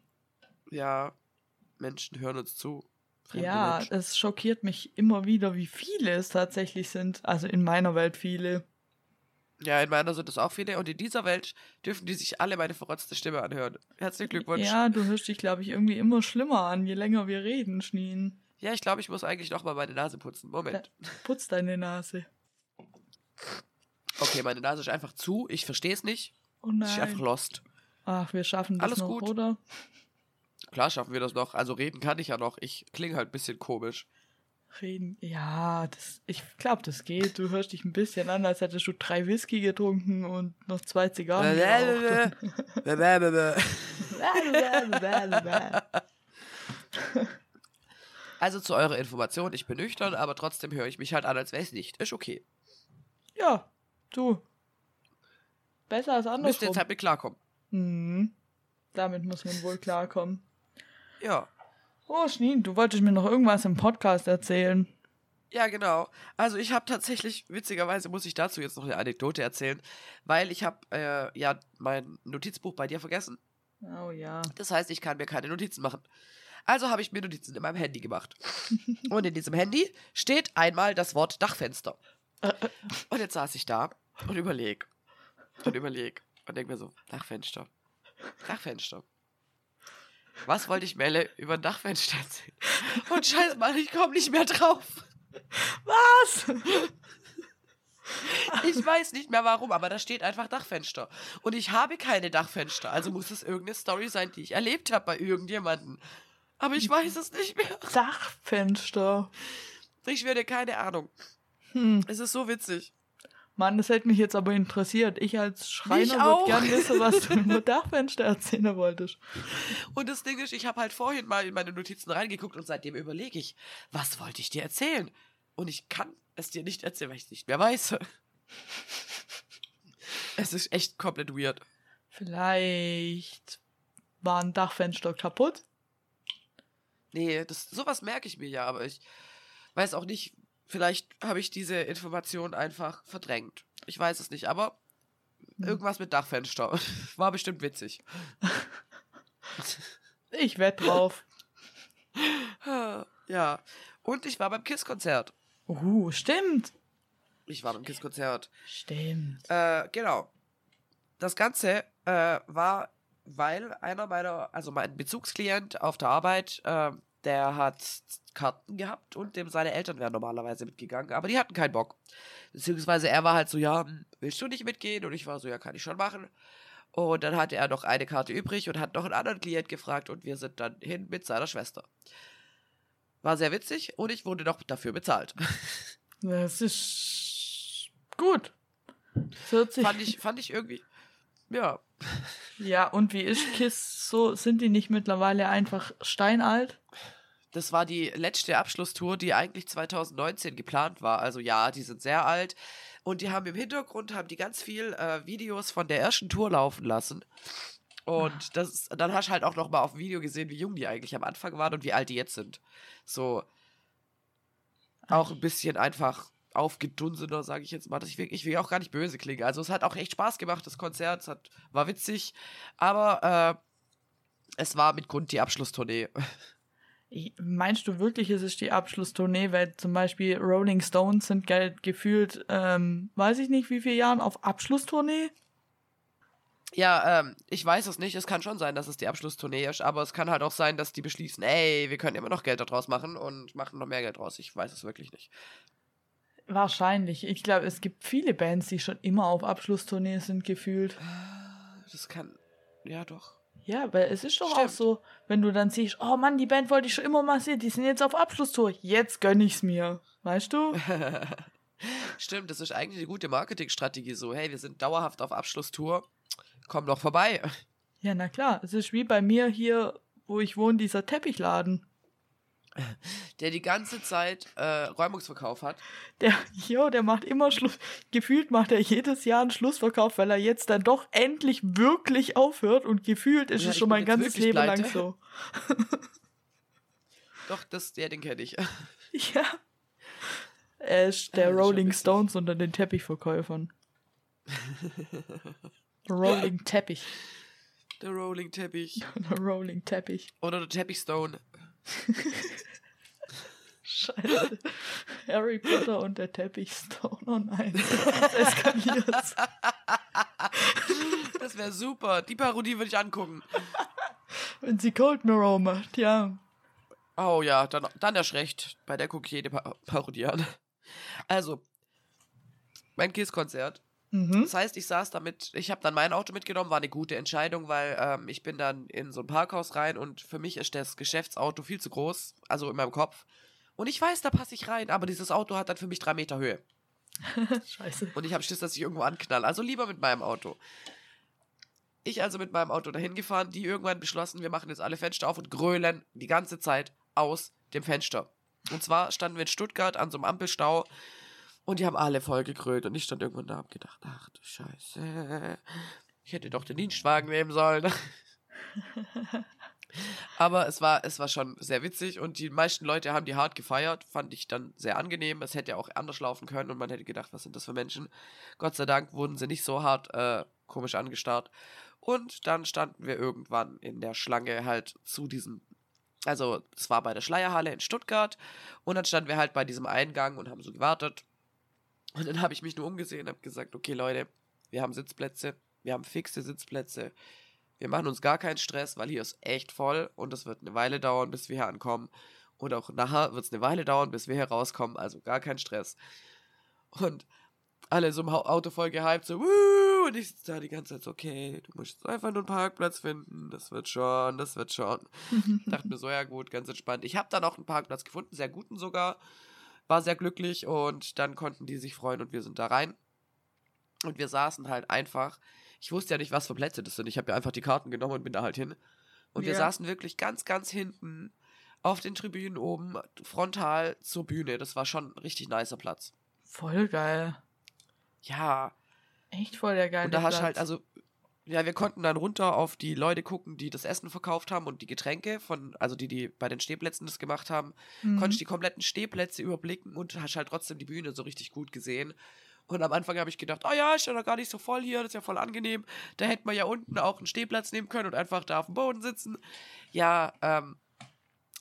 Ja, Menschen hören uns zu. Ja, Menschen. es schockiert mich immer wieder, wie viele es tatsächlich sind. Also in meiner Welt viele. Ja, in meiner sind es auch viele. Und in dieser Welt dürfen die sich alle meine verrotzte Stimme anhören. Herzlichen Glückwunsch. Ja, du hörst dich, glaube ich, irgendwie immer schlimmer an, je länger wir reden, Schnien. Ja, ich glaube, ich muss eigentlich noch mal meine Nase putzen. Moment. Da, putz deine Nase. Okay, meine Nase ist einfach zu. Ich verstehe es nicht. Oh nein. Ich bin einfach lost. Ach, wir schaffen das Alles noch, gut. oder? Klar schaffen wir das noch. Also reden kann ich ja noch. Ich klinge halt ein bisschen komisch. Reden, ja, das, ich glaube, das geht. Du hörst dich ein bisschen an, als hättest du drei Whisky getrunken und noch zwei Zigarren Also zu eurer Information, ich bin nüchtern, aber trotzdem höre ich mich halt an, als wäre es nicht. Ist okay. Ja, du. Besser als andersrum. Müsst jetzt halt mit klarkommen. Mhm. Damit muss man wohl klarkommen. Ja. Oh, Schneen, du wolltest mir noch irgendwas im Podcast erzählen. Ja, genau. Also ich habe tatsächlich, witzigerweise muss ich dazu jetzt noch eine Anekdote erzählen, weil ich habe äh, ja mein Notizbuch bei dir vergessen. Oh ja. Das heißt, ich kann mir keine Notizen machen. Also habe ich mir Notizen in meinem Handy gemacht. Und in diesem Handy steht einmal das Wort Dachfenster. Und jetzt saß ich da und überleg und überleg und denke mir so, Dachfenster. Dachfenster. Was wollte ich Melle über ein Dachfenster erzählen? Und scheiß mal, ich komme nicht mehr drauf. Was? Ich weiß nicht mehr warum, aber da steht einfach Dachfenster. Und ich habe keine Dachfenster, also muss es irgendeine Story sein, die ich erlebt habe bei irgendjemandem. Aber ich weiß es nicht mehr. Dachfenster. Ich werde keine Ahnung. Hm. Es ist so witzig. Mann, das hätte mich jetzt aber interessiert. Ich als Schreiner würde gern wissen, was du über Dachfenster erzählen wolltest. Und das Ding ist, ich habe halt vorhin mal in meine Notizen reingeguckt und seitdem überlege ich, was wollte ich dir erzählen? Und ich kann es dir nicht erzählen, weil ich es nicht mehr weiß. es ist echt komplett weird. Vielleicht war ein Dachfenster kaputt? Nee, das, sowas merke ich mir ja, aber ich weiß auch nicht, Vielleicht habe ich diese Information einfach verdrängt. Ich weiß es nicht, aber hm. irgendwas mit Dachfenster. War bestimmt witzig. Ich wette drauf. Ja. Und ich war beim KISS-Konzert. Uh, stimmt. Ich war beim KISS-Konzert. Stimmt. Äh, genau. Das Ganze äh, war, weil einer meiner, also mein Bezugsklient auf der Arbeit, äh, der hat Karten gehabt und dem seine Eltern wären normalerweise mitgegangen, aber die hatten keinen Bock. Beziehungsweise er war halt so, ja, hm, willst du nicht mitgehen? Und ich war so, ja, kann ich schon machen. Und dann hatte er noch eine Karte übrig und hat noch einen anderen Klient gefragt und wir sind dann hin mit seiner Schwester. War sehr witzig und ich wurde noch dafür bezahlt. Das ist gut. 40. Fand ich, fand ich irgendwie, ja. Ja, und wie ist KISS so? Sind die nicht mittlerweile einfach steinalt? Das war die letzte Abschlusstour, die eigentlich 2019 geplant war. Also ja, die sind sehr alt. Und die haben im Hintergrund haben die ganz viel äh, Videos von der ersten Tour laufen lassen. Und das, dann hast du halt auch noch mal auf dem Video gesehen, wie jung die eigentlich am Anfang waren und wie alt die jetzt sind. So auch ein bisschen einfach aufgedunsener, sage ich jetzt mal. Ich will, ich will auch gar nicht böse klingen. Also es hat auch echt Spaß gemacht, das Konzert. Es hat, war witzig. Aber äh, es war mit Grund die Abschlusstournee. Meinst du wirklich, es ist die Abschlusstournee, weil zum Beispiel Rolling Stones sind gefühlt, ähm, weiß ich nicht, wie viele Jahren auf Abschlusstournee? Ja, ähm, ich weiß es nicht. Es kann schon sein, dass es die Abschlusstournee ist, aber es kann halt auch sein, dass die beschließen, ey, wir können immer noch Geld daraus machen und machen noch mehr Geld draus. Ich weiß es wirklich nicht. Wahrscheinlich. Ich glaube, es gibt viele Bands, die schon immer auf Abschlusstournee sind, gefühlt. Das kann. Ja, doch. Ja, weil es ist doch Stimmt. auch so, wenn du dann siehst, oh Mann, die Band wollte ich schon immer mal sehen, die sind jetzt auf Abschlusstour, jetzt gönn ich's mir. Weißt du? Stimmt, das ist eigentlich eine gute Marketingstrategie so, hey, wir sind dauerhaft auf Abschlusstour, komm doch vorbei. Ja, na klar, es ist wie bei mir hier, wo ich wohne, dieser Teppichladen der die ganze Zeit äh, Räumungsverkauf hat. Der, jo, der macht immer Schluss. Gefühlt macht er jedes Jahr einen Schlussverkauf, weil er jetzt dann doch endlich wirklich aufhört und gefühlt ist ja, es schon mein ganzes Leben pleite. lang so. doch, das, ja, den kenne ich. ja. Er ist der ja, Rolling Stones unter den Teppichverkäufern. Rolling Teppich. Der Rolling Teppich. Der Rolling Teppich. Oder der Teppichstone. Scheiße. Harry Potter und der Teppichstone. Oh nein, das eskaliert. Das wäre super. Die Parodie würde ich angucken. Wenn sie Cold Mirror macht, ja. Oh ja, dann, dann erst recht. Bei der gucke ich jede pa Parodie an. Also, mein Kiss-Konzert Mhm. Das heißt, ich saß damit, ich habe dann mein Auto mitgenommen, war eine gute Entscheidung, weil ähm, ich bin dann in so ein Parkhaus rein und für mich ist das Geschäftsauto viel zu groß, also in meinem Kopf. Und ich weiß, da passe ich rein, aber dieses Auto hat dann für mich drei Meter Höhe. Scheiße. Und ich habe Schiss, dass ich irgendwo anknall. Also lieber mit meinem Auto. Ich also mit meinem Auto dahin gefahren, die irgendwann beschlossen, wir machen jetzt alle Fenster auf und grölen die ganze Zeit aus dem Fenster. Und zwar standen wir in Stuttgart an so einem Ampelstau und die haben alle voll gegrölt und ich stand irgendwann da und hab gedacht, ach du Scheiße, ich hätte doch den Dienstwagen nehmen sollen. Aber es war, es war schon sehr witzig und die meisten Leute haben die hart gefeiert, fand ich dann sehr angenehm. Es hätte ja auch anders laufen können und man hätte gedacht, was sind das für Menschen. Gott sei Dank wurden sie nicht so hart äh, komisch angestarrt. Und dann standen wir irgendwann in der Schlange halt zu diesem, also es war bei der Schleierhalle in Stuttgart und dann standen wir halt bei diesem Eingang und haben so gewartet und dann habe ich mich nur umgesehen und habe gesagt, okay Leute, wir haben Sitzplätze, wir haben fixe Sitzplätze. Wir machen uns gar keinen Stress, weil hier ist echt voll und es wird eine Weile dauern, bis wir hier ankommen. Und auch nachher wird es eine Weile dauern, bis wir hier rauskommen, also gar kein Stress. Und alle so im Auto voll gehypt, so, Wuh! und ich sitze da die ganze Zeit so, okay, du musst einfach nur einen Parkplatz finden, das wird schon, das wird schon. Dachte mir so, ja gut, ganz entspannt. Ich habe dann auch einen Parkplatz gefunden, sehr guten sogar war sehr glücklich und dann konnten die sich freuen und wir sind da rein. Und wir saßen halt einfach. Ich wusste ja nicht, was für Plätze das sind. Ich habe ja einfach die Karten genommen und bin da halt hin. Und ja. wir saßen wirklich ganz, ganz hinten auf den Tribünen oben, frontal zur Bühne. Das war schon ein richtig nicer Platz. Voll geil. Ja. Echt voll der geile Und da hast du halt, also ja, wir konnten dann runter auf die Leute gucken, die das Essen verkauft haben und die Getränke von, also die, die bei den Stehplätzen das gemacht haben. Mhm. Konntest die kompletten Stehplätze überblicken und hast halt trotzdem die Bühne so richtig gut gesehen. Und am Anfang habe ich gedacht, oh ja, ist ja noch gar nicht so voll hier, das ist ja voll angenehm. Da hätte man ja unten auch einen Stehplatz nehmen können und einfach da auf dem Boden sitzen. Ja, ähm,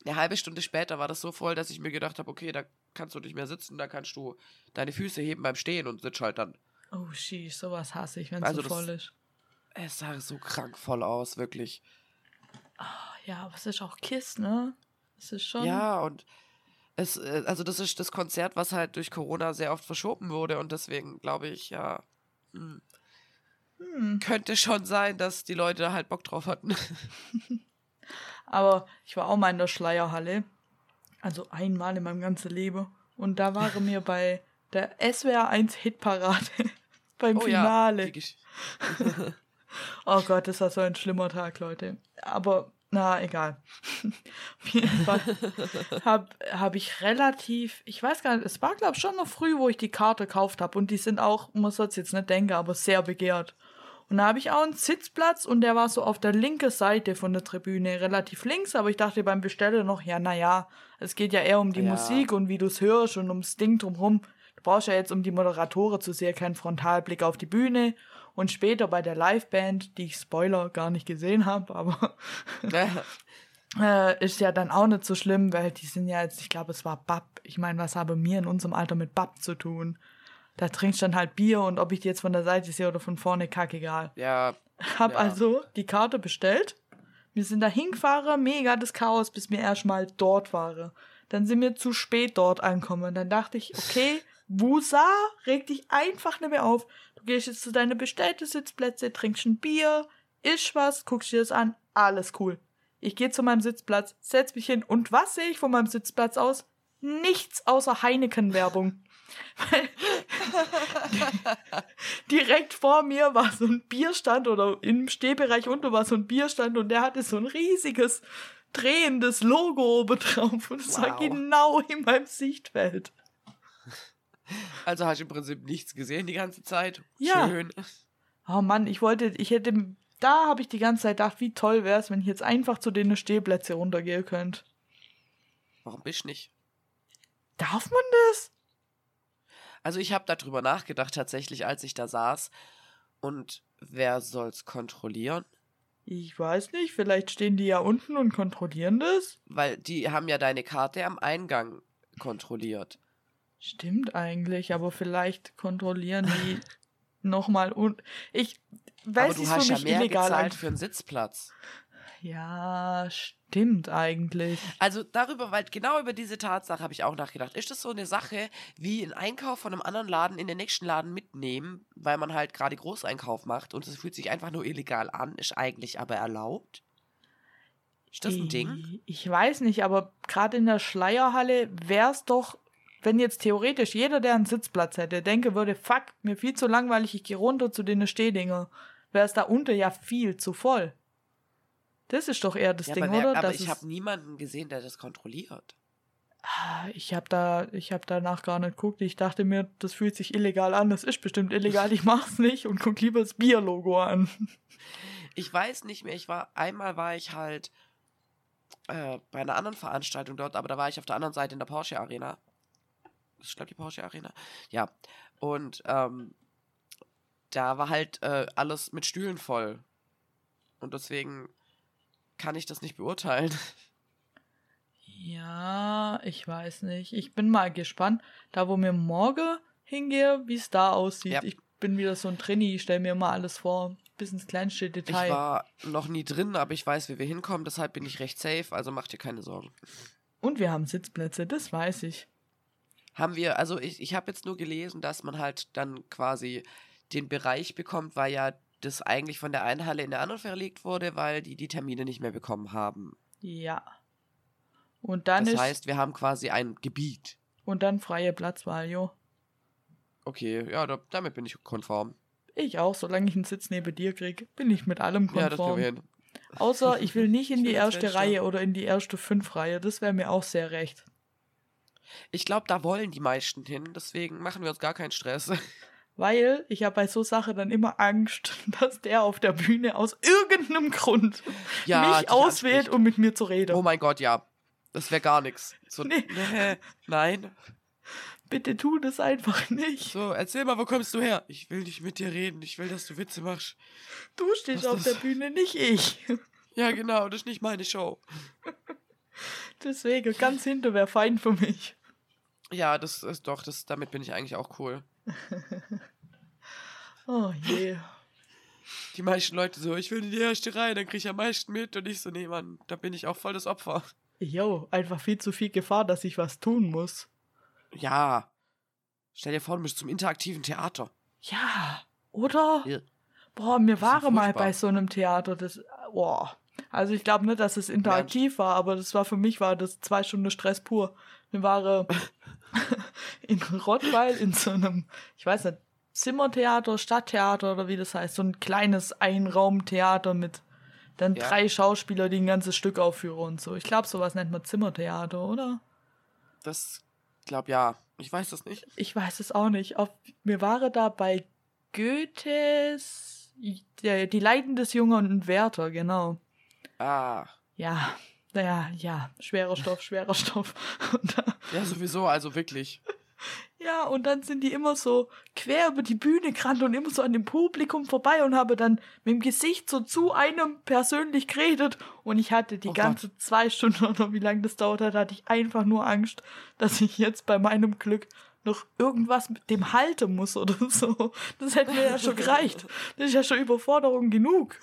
eine halbe Stunde später war das so voll, dass ich mir gedacht habe, okay, da kannst du nicht mehr sitzen, da kannst du deine Füße heben beim Stehen und sitzt halt dann. Oh, sheesh, sowas hasse ich, wenn es also so voll ist. Es sah so krankvoll aus, wirklich. Oh, ja, aber es ist auch Kiss, ne? Es ist schon. Ja, und es, äh, also das ist das Konzert, was halt durch Corona sehr oft verschoben wurde und deswegen glaube ich, ja, hm, hm. könnte schon sein, dass die Leute halt Bock drauf hatten. aber ich war auch mal in der Schleierhalle, also einmal in meinem ganzen Leben und da waren wir bei der SWR 1 Hitparade beim oh, Finale. Ja, Oh Gott, das war so ein schlimmer Tag, Leute. Aber na, egal. Auf jeden Fall habe hab ich relativ, ich weiß gar nicht, es war glaube ich schon noch früh, wo ich die Karte gekauft habe und die sind auch, man soll es jetzt nicht denken, aber sehr begehrt. Und da habe ich auch einen Sitzplatz und der war so auf der linken Seite von der Tribüne, relativ links, aber ich dachte beim Bestellen noch, ja, naja, es geht ja eher um die ja. Musik und wie du es hörst und ums Ding drumherum. Du brauchst ja jetzt um die Moderatoren zu sehen keinen Frontalblick auf die Bühne und später bei der Liveband, die ich Spoiler gar nicht gesehen habe, aber äh, ist ja dann auch nicht so schlimm, weil die sind ja jetzt, ich glaube, es war Bab. Ich meine, was habe mir in unserem Alter mit Bab zu tun? Da trinkst du dann halt Bier und ob ich die jetzt von der Seite sehe oder von vorne, kackegal. Ja. Hab ja. also die Karte bestellt. Wir sind da hingefahren, mega das Chaos, bis wir erstmal dort waren. Dann sind wir zu spät dort angekommen. Dann dachte ich, okay, Wusa, reg dich einfach nicht mehr auf. Du gehst jetzt zu deinen bestellten Sitzplätze, trinkst ein Bier, ist was, guckst dir das an, alles cool. Ich gehe zu meinem Sitzplatz, setz mich hin und was sehe ich von meinem Sitzplatz aus? Nichts außer Heineken-Werbung. Direkt vor mir war so ein Bierstand oder im Stehbereich unten war so ein Bierstand und der hatte so ein riesiges drehendes Logo oben drauf und es wow. war genau in meinem Sichtfeld. Also hast du im Prinzip nichts gesehen die ganze Zeit. Ja. Schön. Oh Mann, ich wollte, ich hätte, da habe ich die ganze Zeit gedacht, wie toll wäre es, wenn ich jetzt einfach zu den Stehplätze runtergehen könnte. Warum bist du nicht? Darf man das? Also ich habe darüber nachgedacht tatsächlich, als ich da saß. Und wer soll's kontrollieren? Ich weiß nicht, vielleicht stehen die ja unten und kontrollieren das. Weil die haben ja deine Karte am Eingang kontrolliert. Stimmt eigentlich, aber vielleicht kontrollieren die nochmal und ich weiß aber du hast ja mehr illegal gezahlt für einen Sitzplatz. Ja, stimmt eigentlich. Also darüber, weil genau über diese Tatsache habe ich auch nachgedacht. Ist das so eine Sache wie ein Einkauf von einem anderen Laden in den nächsten Laden mitnehmen, weil man halt gerade Großeinkauf macht und es fühlt sich einfach nur illegal an, ist eigentlich aber erlaubt? Ist das ein ich, Ding? Ich weiß nicht, aber gerade in der Schleierhalle wäre es doch, wenn jetzt theoretisch jeder, der einen Sitzplatz hätte, denke würde, fuck, mir viel zu langweilig, ich gehe runter zu den Stehdinger, wäre es da unten ja viel zu voll. Das ist doch eher das ja, Ding, merkt, oder? Aber ich habe niemanden gesehen, der das kontrolliert. Ah, ich habe da, ich habe danach gar nicht geguckt. Ich dachte mir, das fühlt sich illegal an. Das ist bestimmt illegal. Ich mach's nicht und guck lieber das Bierlogo an. Ich weiß nicht mehr. Ich war einmal war ich halt äh, bei einer anderen Veranstaltung dort, aber da war ich auf der anderen Seite in der Porsche Arena. Das ist glaube die Porsche Arena. Ja. Und ähm, da war halt äh, alles mit Stühlen voll. Und deswegen kann ich das nicht beurteilen. Ja, ich weiß nicht. Ich bin mal gespannt, da wo mir morgen hingehe, wie es da aussieht. Ja. Ich bin wieder so ein Trainee, ich stelle mir mal alles vor, bis ins kleinste Detail. Ich war noch nie drin, aber ich weiß, wie wir hinkommen, deshalb bin ich recht safe, also mach dir keine Sorgen. Und wir haben Sitzplätze, das weiß ich. Haben wir, also ich, ich habe jetzt nur gelesen, dass man halt dann quasi den Bereich bekommt, weil ja das eigentlich von der einen Halle in der anderen verlegt wurde, weil die die Termine nicht mehr bekommen haben. Ja. Und dann das ist. Das heißt, wir haben quasi ein Gebiet. Und dann freie Platzwahl, jo. Okay, ja, da, damit bin ich konform. Ich auch, solange ich einen Sitz neben dir kriege, bin ich mit allem konform. Ja, das kriegen wir hin. Außer ich will nicht in die erste Reihe oder in die erste fünf Reihe. Das wäre mir auch sehr recht. Ich glaube, da wollen die meisten hin, deswegen machen wir uns gar keinen Stress. Weil ich habe bei so Sachen dann immer Angst, dass der auf der Bühne aus irgendeinem Grund ja, mich auswählt, um mit mir zu reden. Oh mein Gott, ja. Das wäre gar nichts. So, nee. nee. Nein. Bitte tu das einfach nicht. So, erzähl mal, wo kommst du her? Ich will nicht mit dir reden. Ich will, dass du Witze machst. Du stehst Was auf das? der Bühne, nicht ich. Ja, genau. Das ist nicht meine Show. Deswegen, ganz hinter wäre fein für mich. Ja, das ist doch, das, damit bin ich eigentlich auch cool. oh je. Die meisten Leute so, ich will in die erste Reihe, dann kriege ich am meisten mit und ich so, nee, Mann, da bin ich auch voll das Opfer. Jo, einfach viel zu viel Gefahr, dass ich was tun muss. Ja. Stell dir vor, du bist zum interaktiven Theater. Ja, oder? Ja. Boah, mir war mal bei so einem Theater, das, boah. Also ich glaube nicht, dass es interaktiv war, aber das war für mich war das zwei Stunden Stress pur. Mir war in Rottweil in so einem, ich weiß nicht, Zimmertheater, Stadttheater oder wie das heißt, so ein kleines Einraumtheater mit dann ja. drei Schauspieler, die ein ganzes Stück aufführen und so. Ich glaube, sowas nennt man Zimmertheater, oder? Das, glaube ja. Ich weiß das nicht. Ich weiß es auch nicht. Auf, mir war da bei Goethes die, die Leiden des Jungen und Werther, genau. Ah. Ja, naja, ja, schwerer Stoff, schwerer Stoff. Und, ja, sowieso, also wirklich. Ja, und dann sind die immer so quer über die Bühne gerannt und immer so an dem Publikum vorbei und habe dann mit dem Gesicht so zu einem persönlich geredet. Und ich hatte die oh ganze Gott. zwei Stunden oder wie lange das dauert hat, hatte ich einfach nur Angst, dass ich jetzt bei meinem Glück noch irgendwas mit dem halten muss oder so. Das hätte mir ja schon gereicht. Das ist ja schon Überforderung genug.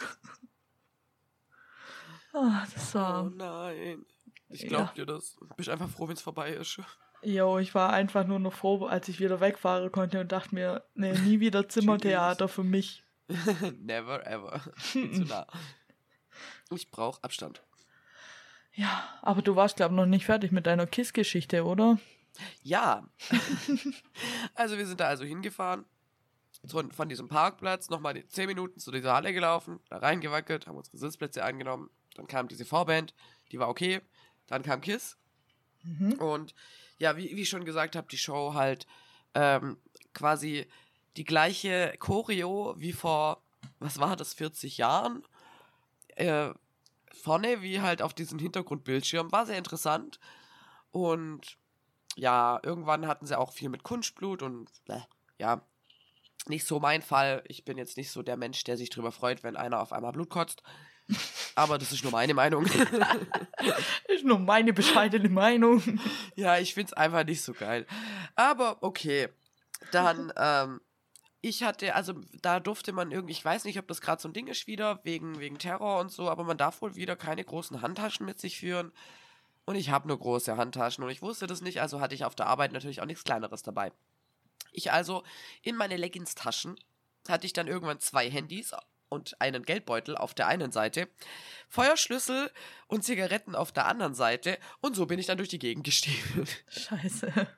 Oh, das war. Oh nein. Ich glaub ja. dir das. Bin einfach froh, wenn es vorbei ist. Jo, ich war einfach nur noch froh, als ich wieder wegfahren konnte und dachte mir, nee, nie wieder Zimmertheater für mich. Never ever. Zu nah. Ich brauche Abstand. Ja, aber du warst, glaube ich, noch nicht fertig mit deiner KISS-Geschichte, oder? Ja. also wir sind da also hingefahren. Von, diesem Parkplatz nochmal 10 Minuten zu dieser Halle gelaufen, da reingewackelt, haben unsere Sitzplätze angenommen. Dann kam diese Vorband, die war okay. Dann kam KISS. Mhm. Und ja, wie, wie ich schon gesagt habe, die Show halt ähm, quasi die gleiche Choreo wie vor, was war das, 40 Jahren. Äh, vorne, wie halt auf diesem Hintergrundbildschirm. War sehr interessant. Und ja, irgendwann hatten sie auch viel mit Kunstblut und äh, ja, nicht so mein Fall. Ich bin jetzt nicht so der Mensch, der sich drüber freut, wenn einer auf einmal Blut kotzt. Aber das ist nur meine Meinung. ist nur meine bescheidene Meinung. Ja, ich find's einfach nicht so geil. Aber okay. Dann, ähm, ich hatte, also da durfte man irgendwie, ich weiß nicht, ob das gerade so ein Ding ist wieder, wegen, wegen Terror und so, aber man darf wohl wieder keine großen Handtaschen mit sich führen. Und ich habe nur große Handtaschen und ich wusste das nicht, also hatte ich auf der Arbeit natürlich auch nichts Kleineres dabei. Ich also in meine Leggings-Taschen hatte ich dann irgendwann zwei Handys und einen Geldbeutel auf der einen Seite, Feuerschlüssel und Zigaretten auf der anderen Seite und so bin ich dann durch die Gegend gestiefelt. Scheiße.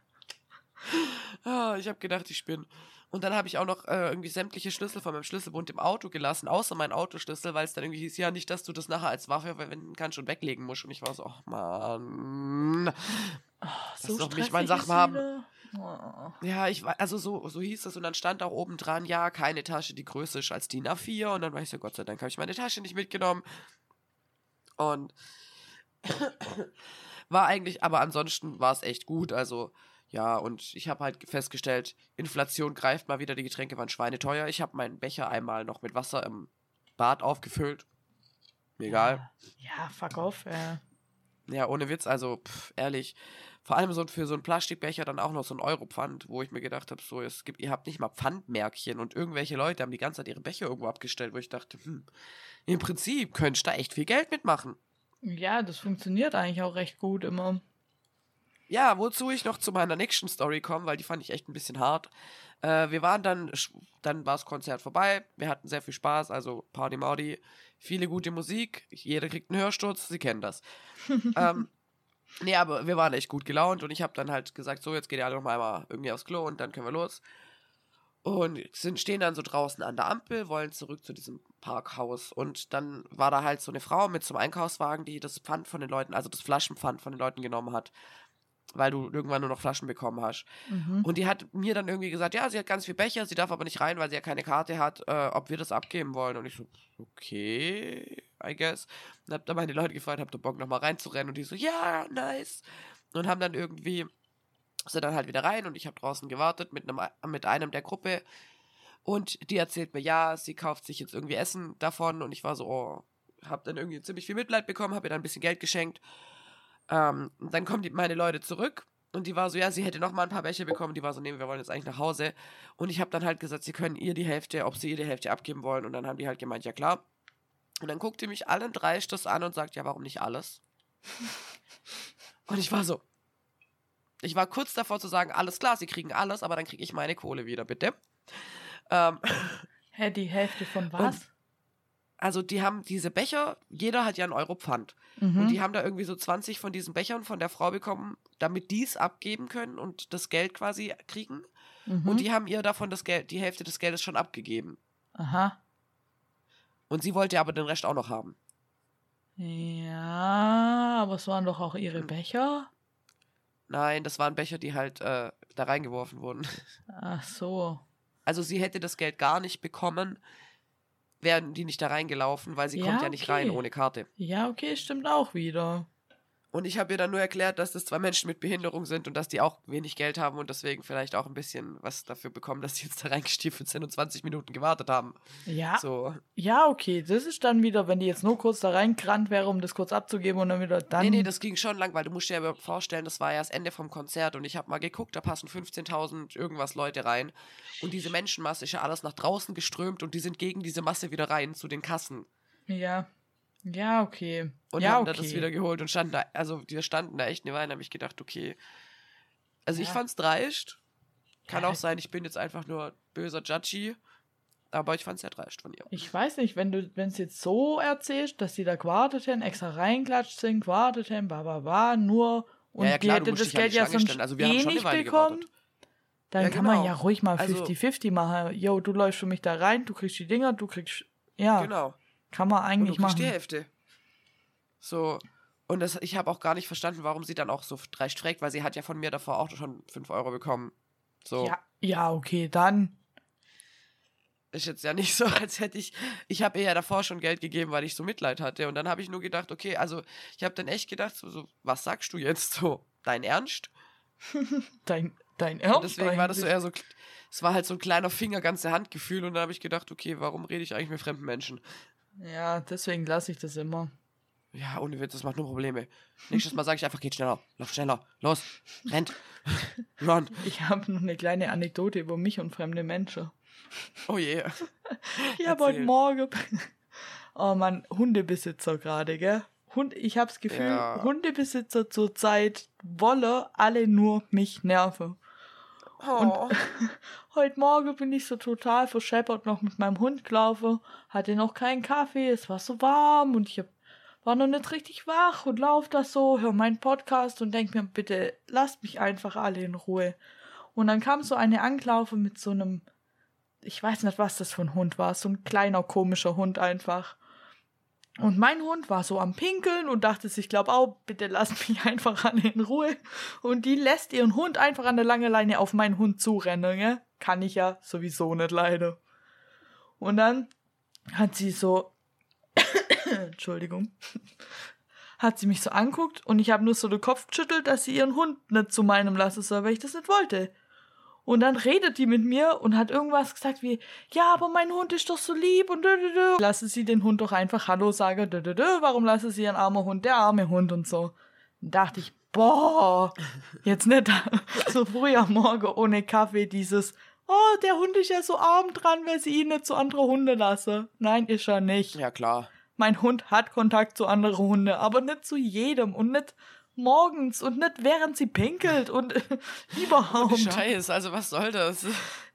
Ah, ich habe gedacht, ich bin. Und dann habe ich auch noch äh, irgendwie sämtliche Schlüssel von meinem Schlüsselbund im Auto gelassen, außer mein Autoschlüssel, weil es dann irgendwie hieß, ja, nicht, dass du das nachher als Waffe verwenden kannst und weglegen musst. Und ich war so, ach man. Oh, so doch nicht mein Sachen haben. Oh. Ja, ich war, also so, so hieß es und dann stand auch oben dran, ja, keine Tasche, die größer ist als DIN A4 und dann war ich so, Gott sei Dank habe ich meine Tasche nicht mitgenommen. Und war eigentlich, aber ansonsten war es echt gut, also ja, und ich habe halt festgestellt, Inflation greift mal wieder, die Getränke waren schweineteuer. Ich habe meinen Becher einmal noch mit Wasser im Bad aufgefüllt. Mir egal. Ja, ja fuck off, ja. Ja, ohne Witz, also pff, ehrlich, vor allem so für so einen Plastikbecher dann auch noch so ein Euro-Pfand, wo ich mir gedacht habe, so, es gibt, ihr habt nicht mal Pfandmärkchen und irgendwelche Leute haben die ganze Zeit ihre Becher irgendwo abgestellt, wo ich dachte, hm, im Prinzip könntest du da echt viel Geld mitmachen. Ja, das funktioniert eigentlich auch recht gut immer. Ja, wozu ich noch zu meiner nächsten Story komme, weil die fand ich echt ein bisschen hart. Äh, wir waren dann, dann war das Konzert vorbei, wir hatten sehr viel Spaß, also Party Maudi, viele gute Musik, jeder kriegt einen Hörsturz, Sie kennen das. ähm, nee, aber wir waren echt gut gelaunt und ich habe dann halt gesagt, so, jetzt geht ihr alle noch mal einmal irgendwie aufs Klo und dann können wir los. Und sind, stehen dann so draußen an der Ampel, wollen zurück zu diesem Parkhaus. Und dann war da halt so eine Frau mit so einem Einkaufswagen, die das Pfand von den Leuten, also das Flaschenpfand von den Leuten genommen hat weil du irgendwann nur noch Flaschen bekommen hast. Mhm. Und die hat mir dann irgendwie gesagt, ja, sie hat ganz viel Becher, sie darf aber nicht rein, weil sie ja keine Karte hat, äh, ob wir das abgeben wollen. Und ich so, okay, I guess. Und hab dann meine Leute gefragt, habt ihr Bock nochmal reinzurennen? Und die so, ja, nice. Und haben dann irgendwie, sind dann halt wieder rein und ich habe draußen gewartet mit einem, mit einem der Gruppe. Und die erzählt mir, ja, sie kauft sich jetzt irgendwie Essen davon. Und ich war so, oh, hab dann irgendwie ziemlich viel Mitleid bekommen, hab ihr dann ein bisschen Geld geschenkt. Ähm, dann kommen die, meine Leute zurück und die war so, ja, sie hätte noch mal ein paar Becher bekommen. Die war so, nee, wir wollen jetzt eigentlich nach Hause. Und ich habe dann halt gesagt, sie können ihr die Hälfte, ob sie ihr die Hälfte abgeben wollen. Und dann haben die halt gemeint, ja klar. Und dann guckt die mich allen drei Stoß an und sagt, ja, warum nicht alles? und ich war so, ich war kurz davor zu sagen, alles klar, sie kriegen alles, aber dann kriege ich meine Kohle wieder, bitte. Ähm, Hä, die Hälfte von was? Also die haben diese Becher, jeder hat ja einen Euro Pfand. Mhm. Und die haben da irgendwie so 20 von diesen Bechern von der Frau bekommen, damit die es abgeben können und das Geld quasi kriegen. Mhm. Und die haben ihr davon das Geld, die Hälfte des Geldes schon abgegeben. Aha. Und sie wollte aber den Rest auch noch haben. Ja, aber es waren doch auch ihre Hm. Becher. Nein, das waren Becher, die halt äh, da reingeworfen wurden. Ach so. Also sie hätte das Geld gar nicht bekommen, wären die nicht da reingelaufen, weil sie Ja, kommt ja nicht rein okay. ohne Karte. Ja, okay, stimmt auch wieder. Und ich habe ihr dann nur erklärt, dass das zwei Menschen mit Behinderung sind und dass die auch wenig Geld haben und deswegen vielleicht auch ein bisschen was dafür bekommen, dass die jetzt da reingestiefelt sind und 20 Minuten gewartet haben. Ja, So. ja, okay. Das ist dann wieder, wenn die jetzt nur kurz da reingerannt wäre, um das kurz abzugeben und dann wieder dann. Nee, nee, das ging schon lang, weil du musst dir ja vorstellen, das war ja das Ende vom Konzert und ich habe mal geguckt, da passen 15.000 irgendwas Leute rein und diese Menschenmasse ist ja alles nach draußen geströmt und die sind gegen diese Masse wieder rein zu den Kassen Ja. Ja, okay. und ja, haben okay. da das wieder geholt und standen da, also die standen da echt eine Weile, habe ich gedacht, okay. Also ich Ja. fand's dreist. Kann Ja. auch sein, ich bin jetzt einfach nur böser Judgy. Aber ich fand es sehr dreist von ihr. Ich weiß nicht, wenn du, es jetzt so erzählst, dass die da gewartet haben, extra reinklatscht sind, gewartet haben, ba, ba, ba, nur und Ja, ja, klar, die hätte das Geld ja sonst. Also wir haben eh schon eine nicht bekommen. gewartet. Dann Ja, kann man genau. ja ruhig mal Also- 50-50 machen. Yo, du läufst für mich da rein, du kriegst die Dinger, du kriegst. Ja, Genau. Kann man Und du eigentlich kriegst die machen. Hälfte. So. Und das, ich habe auch gar nicht verstanden, warum sie dann auch so dreist fragt, weil sie hat ja von mir davor auch schon 5 Euro bekommen. So. Ja, ja, okay, dann. Ist jetzt ja nicht so, als hätte ich. Ich habe ihr ja davor schon Geld gegeben, weil ich so Mitleid hatte. Und dann habe ich nur gedacht, okay, also ich habe dann echt gedacht, so, so, was sagst du jetzt so? Dein Ernst? Dein, dein Und Ernst. deswegen war das so eigentlich? eher so. Es war halt so ein kleiner Finger, ganze Handgefühl. Und dann habe ich gedacht, okay, warum rede ich eigentlich mit fremden Menschen? Ja, deswegen lasse ich das immer. Ja, ohne Witz, das macht nur Probleme. Nächstes Mal sage ich einfach, geht schneller, lauf schneller, los, rennt, run. Ich habe noch eine kleine Anekdote über mich und fremde Menschen. Oh je. Ich habe heute. Morgen. Oh Mann, Hundebesitzer gerade, gell? Hund, ich habe das Gefühl, Ja. Hundebesitzer zurzeit wollen alle nur mich nerven. Oh. Heute Morgen bin ich so total verscheppert noch mit meinem Hund gelaufen, hatte noch keinen Kaffee, es war so warm und ich war noch nicht richtig wach und lauf da so, hör meinen Podcast und denk mir, bitte lasst mich einfach alle in Ruhe. Und dann kam so eine Anklaufe mit so einem, ich weiß nicht, was das für ein Hund war, so ein kleiner komischer Hund einfach. Und mein Hund war so am Pinkeln und dachte sich, glaub auch, bitte lasst mich einfach alle in Ruhe. Und die lässt ihren Hund einfach an der langen Leine auf meinen Hund zurennen, gell? Kann ich ja sowieso nicht leider. Und dann hat sie so, Entschuldigung, hat sie mich so anguckt und ich habe nur so den Kopf geschüttelt, dass sie ihren Hund nicht zu meinem lassen soll, weil ich das nicht wollte. Und dann redet die mit mir und hat irgendwas gesagt wie, ja, aber mein Hund ist doch so lieb und dö, dö, dö. Lasse sie den Hund doch einfach Hallo sagen, dö, dö, dö. warum lasse sie ihren armer Hund, der arme Hund und so. Dann dachte ich, boah, jetzt nicht so früh am Morgen ohne Kaffee dieses, oh, der Hund ist ja so arm dran, weil sie ihn nicht zu anderen Hunde lasse. Nein, ist er nicht. Ja, klar. Mein Hund hat Kontakt zu anderen Hunden, aber nicht zu jedem und nicht morgens und nicht während sie pinkelt und überhaupt. Scheiß, also was soll das?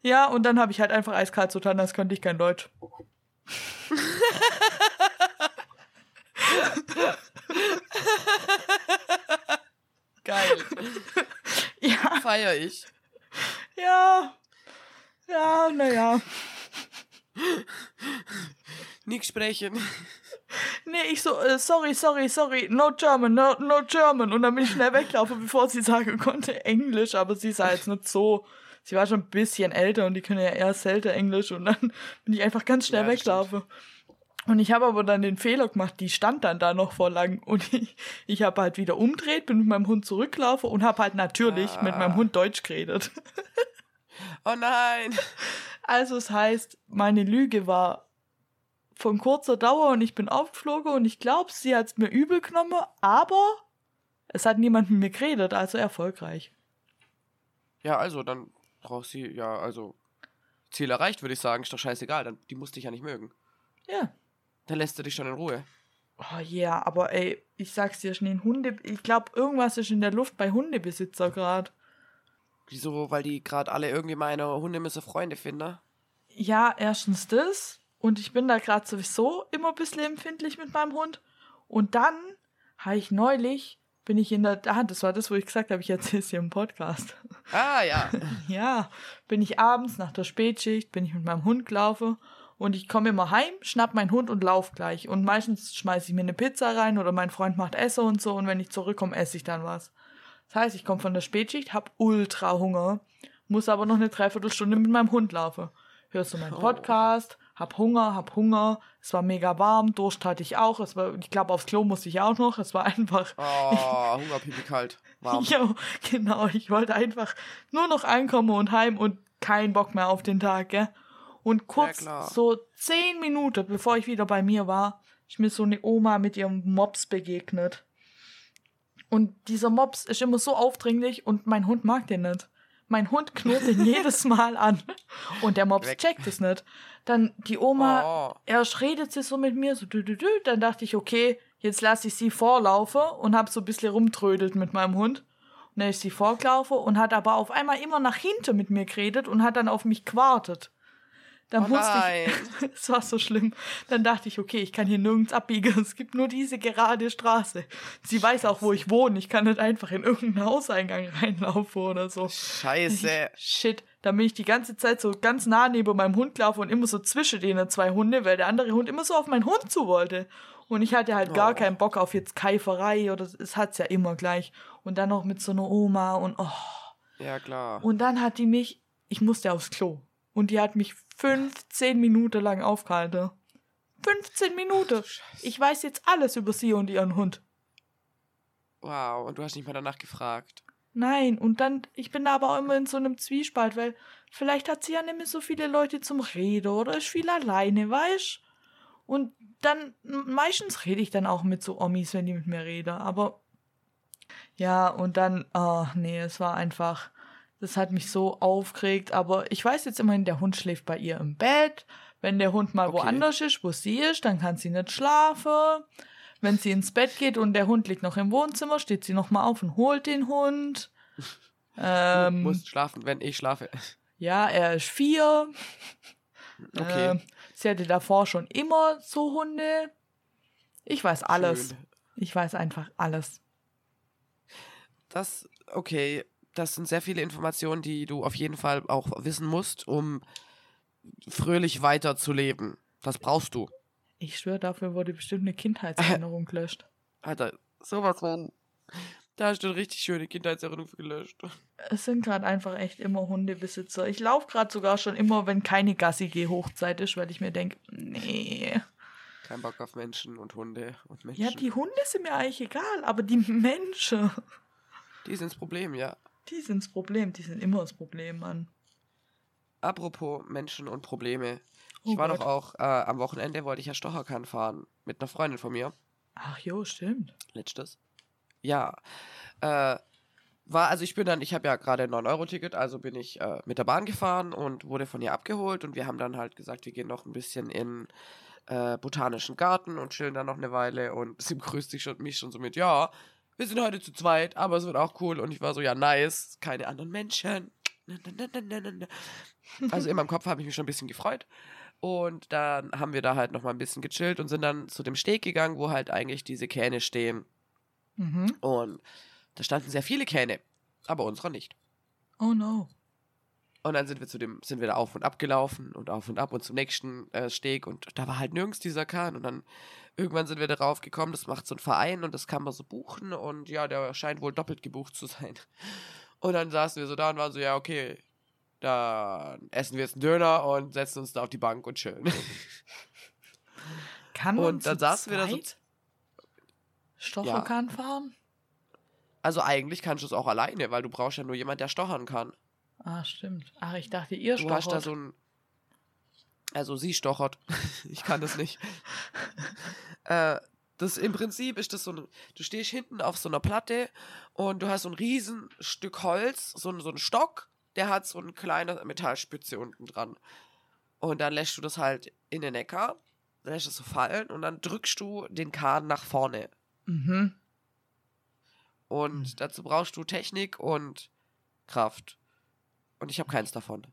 Ja, und dann habe ich halt einfach eiskalt getan, als könnte ich kein Deutsch. Geil. Ja, Feier ich. ja, ja, naja. Nix sprechen. Nee, ich so, äh, sorry, sorry, sorry, no German, no, no German. Und dann bin ich schnell weglaufen, bevor sie sagen konnte Englisch, aber sie sah jetzt nicht so. Sie war schon ein bisschen älter und die können ja eher selten Englisch und dann bin ich einfach ganz schnell Ja, das weglaufen. Und ich habe aber dann den Fehler gemacht, die stand dann da noch vor lang und ich, ich habe halt wieder umdreht, bin mit meinem Hund zurückgelaufen und habe halt natürlich Ah. mit meinem Hund Deutsch geredet. Oh nein. Also es heißt, meine Lüge war von kurzer Dauer und ich bin aufgeflogen und ich glaube, sie hat es mir übel genommen, aber es hat niemand mit mir geredet, also erfolgreich. Ja, also, dann braucht sie, ja, also, Ziel erreicht, würde ich sagen. Ist doch scheißegal. Dann, die muss dich ja nicht mögen. Ja. Dann lässt du dich schon in Ruhe. Oh ja, aber ey, ich sag's dir schon, Hunde, ich glaube, irgendwas ist in der Luft bei Hundebesitzer gerade. Wieso? Weil die gerade alle irgendwie meine Hundemisse Freunde finden. Ja, erstens das. Und ich bin da gerade sowieso immer ein bisschen empfindlich mit meinem Hund. Und dann habe ich neulich, bin ich in der, ah, das war das, wo ich gesagt habe, ich erzähle es hier im Podcast. Ah, ja. Ja, bin ich abends nach der Spätschicht, bin ich mit meinem Hund gelaufen und ich komme immer heim, schnapp meinen Hund und lauf gleich. Und meistens schmeiße ich mir eine Pizza rein oder mein Freund macht Essen und so und wenn ich zurückkomme, esse ich dann was. Das heißt, ich komme von der Spätschicht, hab ultra Hunger, muss aber noch eine Dreiviertelstunde mit meinem Hund laufen. Hörst du meinen Oh. Podcast, hab Hunger, hab Hunger, es war mega warm, Durst hatte ich auch, es war, ich glaube, aufs Klo musste ich auch noch, es war einfach Oh, Hungerpipi kalt. Warm. Jo, genau. Ich wollte einfach nur noch ankommen und heim und kein Bock mehr auf den Tag, gell? Und kurz, klar. so zehn Minuten, bevor ich wieder bei mir war, ist mir so eine Oma mit ihrem Mops begegnet. Und dieser Mops ist immer so aufdringlich und mein Hund mag den nicht. Mein Hund knurrt den jedes Mal an. Und der Mops Weg. checkt es nicht. Dann die Oma, Oh. erst redet sie so mit mir, so dü, dü, dü. Dann dachte ich, okay, jetzt lasse ich sie vorlaufen und hab so ein bisschen rumtrödelt mit meinem Hund. Und dann ist sie vorgelaufen und hat aber auf einmal immer nach hinten mit mir geredet und hat dann auf mich gewartet. Da Oh ich. Es war so schlimm. Dann dachte ich, okay, ich kann hier nirgends abbiegen. Es gibt nur diese gerade Straße. Sie weiß auch, wo ich wohne. Ich kann nicht einfach in irgendeinen Hauseingang reinlaufen oder so. Scheiße. Shit. Da bin ich die ganze Zeit so ganz nah neben meinem Hund gelaufen und immer so zwischen denen zwei Hunde, weil der andere Hund immer so auf meinen Hund zu wollte. Und ich hatte halt gar Oh. keinen Bock auf jetzt Keiferei oder es hat's ja immer gleich. Und dann noch mit so einer Oma und oh. Ja, klar. Und dann hat die mich, ich musste aufs Klo. Und die hat mich 15 Minuten lang aufgehalten. 15 Minuten. Ich weiß jetzt alles über sie und ihren Hund. Wow, und du hast nicht mal danach gefragt. Nein, und dann, ich bin da aber auch immer in so einem Zwiespalt, weil vielleicht hat sie ja nicht mehr so viele Leute zum Reden oder ist viel alleine, weißt Und dann, meistens rede ich dann auch mit so Omis, wenn die mit mir reden, aber ja, und dann, oh nee, es war einfach, das hat mich so aufgeregt, aber ich weiß jetzt immerhin, der Hund schläft bei ihr im Bett. Wenn der Hund mal Okay. woanders ist, wo sie ist, dann kann sie nicht schlafen. Wenn sie ins Bett geht und der Hund liegt noch im Wohnzimmer, steht sie noch mal auf und holt den Hund. du Ähm, musst schlafen, wenn ich schlafe. ja, er ist vier. Okay. Ähm, sie hatte davor schon immer so Hunde. Ich weiß alles. Schön. Ich weiß einfach alles. Das, okay, das sind sehr viele Informationen, die du auf jeden Fall auch wissen musst, um fröhlich weiterzuleben. Das brauchst du. Ich schwöre, dafür wurde bestimmt eine Kindheitserinnerung gelöscht. Alter, sowas von. Da hast du eine richtig schöne Kindheitserinnerung gelöscht. Es sind gerade einfach echt immer Hundebesitzer. Ich laufe gerade sogar schon immer, wenn keine Gassi-Geh-Hochzeit ist, weil ich mir denke, nee. Kein Bock auf Menschen und Hunde und Menschen. Ja, die Hunde sind mir eigentlich egal, aber die Menschen, die sind das Problem, ja. Die sind das Problem. Die sind immer das Problem, Mann. Apropos Menschen und Probleme. Oh Ich war Gott. doch auch, äh, am Wochenende wollte ich ja Stocherkahn fahren. Mit einer Freundin von mir. Ach jo, stimmt. Letztes. Ja. Äh, war, also ich bin dann, ich habe ja gerade ein 9-Euro-Ticket, also bin ich äh, mit der Bahn gefahren und wurde von ihr abgeholt und wir haben dann halt gesagt, wir gehen noch ein bisschen in äh, Botanischen Garten und chillen dann noch eine Weile und sie begrüßt sich schon, mich schon so mit, ja, wir sind heute zu zweit, aber es wird auch cool und ich war so, ja, nice, keine anderen Menschen. Also in meinem Kopf habe ich mich schon ein bisschen gefreut. Und dann haben wir da halt noch mal ein bisschen gechillt und sind dann zu dem Steg gegangen, wo halt eigentlich diese Kähne stehen. Mhm. Und da standen sehr viele Kähne, aber unserer nicht. Oh no. Und dann sind wir zu dem, sind wir da auf und ab gelaufen und auf und ab und zum nächsten äh, Steg und da war halt nirgends dieser Kahn. Und dann irgendwann sind wir darauf gekommen, das macht so ein Verein und das kann man so buchen und ja, der scheint wohl doppelt gebucht zu sein. Und dann saßen wir so da und waren so, ja, okay, dann essen wir jetzt einen Döner und setzen uns da auf die Bank und chillen. Kann man Und dann saßen wir da so zweit Stocherkahn fahren? Also eigentlich kannst du es auch alleine, weil du brauchst ja nur jemand, der stochern kann. Ah, stimmt. Ach, ich dachte, ihr Du hast da stochert. so ein. Also sie stochert. ich kann das nicht. äh, das im Prinzip ist das so ein. Du stehst hinten auf so einer Platte und du hast so ein riesen Stück Holz, so, ein- so ein Stock, der hat so eine kleine Metallspitze unten dran. Und dann lässt du das halt in den Neckar, lässt es so fallen und dann drückst du den Kahn nach vorne. Mhm. Und Hm. dazu brauchst du Technik und Kraft. Und ich habe keins davon.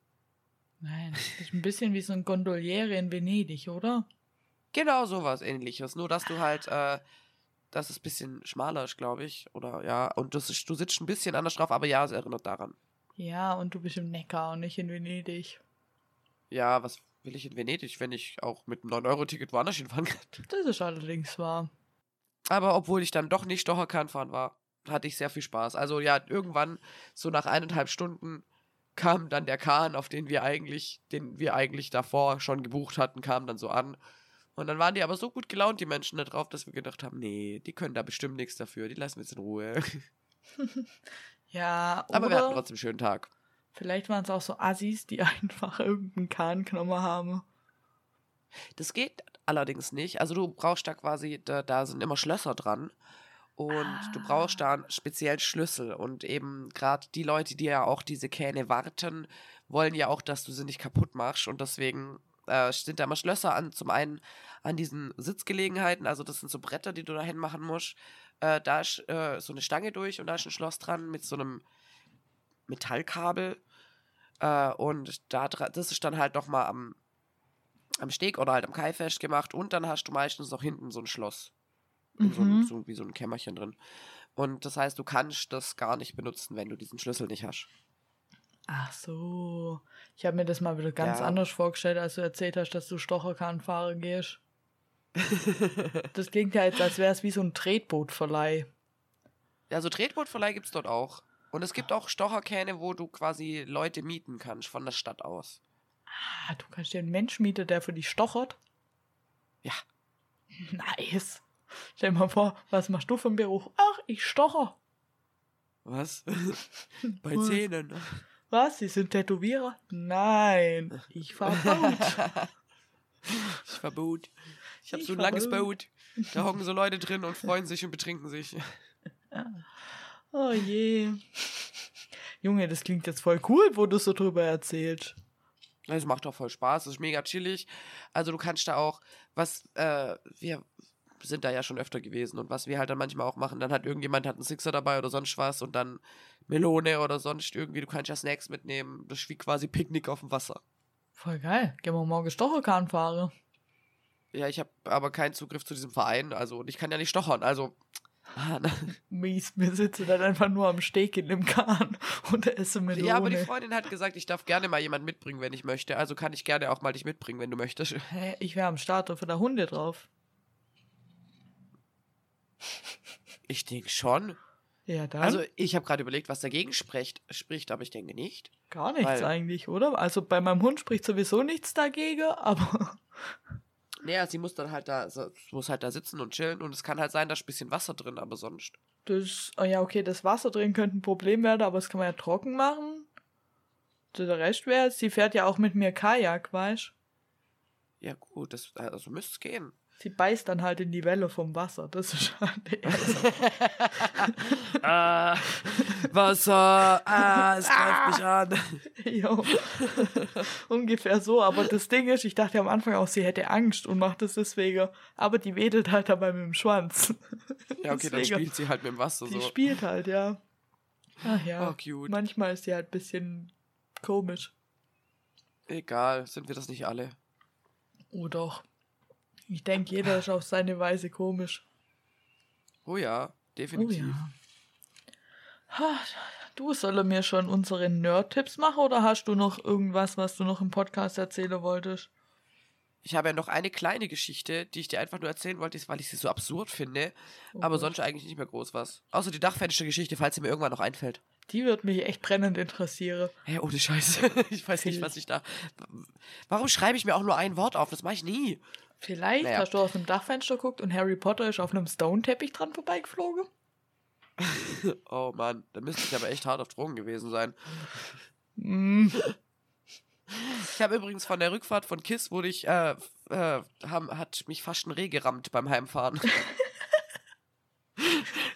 Nein, das ist ein bisschen wie so ein Gondoliere in Venedig, oder? Genau sowas ähnliches. Nur, dass du halt, äh, dass es ein bisschen schmaler ist, glaube ich. Oder ja, und das ist, du sitzt ein bisschen anders drauf, aber ja, es erinnert daran. Ja, und du bist im Neckar und nicht in Venedig. Ja, was will ich in Venedig, wenn ich auch mit einem 9-Euro-Ticket woanders hinfahren kann? Das ist allerdings wahr. Aber obwohl ich dann doch nicht Stocherkahn fahren war, hatte ich sehr viel Spaß. Also ja, irgendwann, so nach eineinhalb Stunden, kam dann der Kahn, auf den wir eigentlich, den wir eigentlich davor schon gebucht hatten, kam dann so an. Und dann waren die aber so gut gelaunt, die Menschen da drauf, dass wir gedacht haben, nee, die können da bestimmt nichts dafür, die lassen wir jetzt in Ruhe. Ja, Aber wir hatten trotzdem einen schönen Tag. vielleicht waren es auch so Assis, die einfach irgendeinen Kahn genommen haben. Das geht allerdings nicht. Also du brauchst da quasi, da, da sind immer Schlösser dran. Und du brauchst da einen speziellen Schlüssel. Und eben gerade die Leute, die ja auch diese Kähne warten, wollen ja auch, dass du sie nicht kaputt machst. Und deswegen äh, sind da immer Schlösser an. Zum einen an diesen Sitzgelegenheiten. Also das sind so Bretter, die du dahin machen musst. Äh, da ist äh, so eine Stange durch und da ist ein Schloss dran mit so einem Metallkabel. Äh, und da das ist dann halt nochmal am am Steg oder halt am Kai festgemacht und dann hast du meistens noch hinten so ein Schloss. In so, Mhm. ein, so wie so ein Kämmerchen drin. Und das heißt, du kannst das gar nicht benutzen, wenn du diesen Schlüssel nicht hast. Ach so. Ich habe mir das mal wieder ganz Ja. anders vorgestellt, als du erzählt hast, dass du Stocherkahn fahren gehst. Das klingt ja jetzt, als wäre es wie so ein Tretbootverleih. Also Tretbootverleih gibt es dort auch. Und es gibt auch Stocherkähne, wo du quasi Leute mieten kannst von der Stadt aus. Ah, du kannst dir einen Mensch mieten, der für dich stochert. Ja. Nice. Stell dir mal vor, was machst du für einen Beruf? Ach, ich stocher. Was? Bei Was? Zähnen. Was? Sie sind Tätowierer? Nein, ich fahr Boot. Ich verbot. Ich habe so ein langes verbot. Boot. Da hocken so Leute drin und freuen sich und betrinken sich. Oh je. Junge, das klingt jetzt voll cool, wo du so drüber erzählst. Es macht doch voll Spaß, es ist mega chillig. Also du kannst da auch, was, äh, wir sind da ja schon öfter gewesen und was wir halt dann manchmal auch machen, dann hat irgendjemand hat einen Sixer dabei oder sonst was und dann Melone oder sonst irgendwie, du kannst ja Snacks mitnehmen. Das ist wie quasi Picknick auf dem Wasser. Voll geil. Gehen wir morgen Stocherkahn fahren. Ja, ich habe aber keinen Zugriff zu diesem Verein, also und ich kann ja nicht stochern, also. ah. Mies, wir sitzen dann einfach nur am Steg in dem Kahn und essen Melone. Ja, aber die Freundin hat gesagt, ich darf gerne mal jemanden mitbringen, wenn ich möchte. Also kann ich gerne auch mal dich mitbringen, wenn du möchtest. Hä, ich wäre am Starter für der Hunde drauf. Ich denke schon. Ja, dann Also ich habe gerade überlegt, was dagegen spricht, spricht, aber ich denke nicht. gar nichts eigentlich, oder? Also bei meinem Hund spricht sowieso nichts dagegen, aber Naja, sie muss dann halt da, muss halt da sitzen und chillen und es kann halt sein, da ist ein bisschen Wasser drin, aber sonst. das, oh ja, okay, das Wasser drin könnte ein Problem werden, aber das kann man ja trocken machen. Der Rest wäre, sie fährt ja auch mit mir Kajak, weißt Ja gut, das, also müsste es gehen. Sie beißt dann halt in die Welle vom Wasser. Das ist so. ah, Wasser, ah, es greift mich an. Jo. Ungefähr so. Aber das Ding ist, ich dachte am Anfang auch, sie hätte Angst und macht das deswegen. Aber die wedelt halt dabei mit dem Schwanz. Ja, okay, dann Deswegen. spielt sie halt mit dem Wasser Die so. spielt halt, ja. Ach ja. Oh, cute. Manchmal ist sie halt ein bisschen komisch. Egal, sind wir das nicht alle. Oh doch. Ich denke, jeder ist auf seine Weise komisch. Oh ja, Oh definitiv. ja. Ha, Du soll mir schon unsere Nerd-Tipps machen oder hast du noch irgendwas, was du noch im Podcast erzählen wolltest? Ich habe ja noch eine kleine Geschichte, die ich dir einfach nur erzählen wollte, weil ich sie so absurd finde. Oh aber Gott. sonst eigentlich nicht mehr groß was. Außer die Dachfenstergeschichte, falls sie mir irgendwann noch einfällt. Die wird mich echt brennend interessieren. Hä, ohne Scheiße. Ich weiß nicht, was ich da. Warum schreibe ich mir auch nur ein Wort auf? Das mache ich nie. Vielleicht Naja. hast du aus dem Dachfenster geguckt und Harry Potter ist auf einem Stone-Teppich dran vorbeigeflogen. Oh Mann, da müsste ich aber echt hart auf Drogen gewesen sein. Mm. Ich habe übrigens von der Rückfahrt von KISS wurde ich, äh, äh, haben, hat mich fast ein Reh gerammt beim Heimfahren.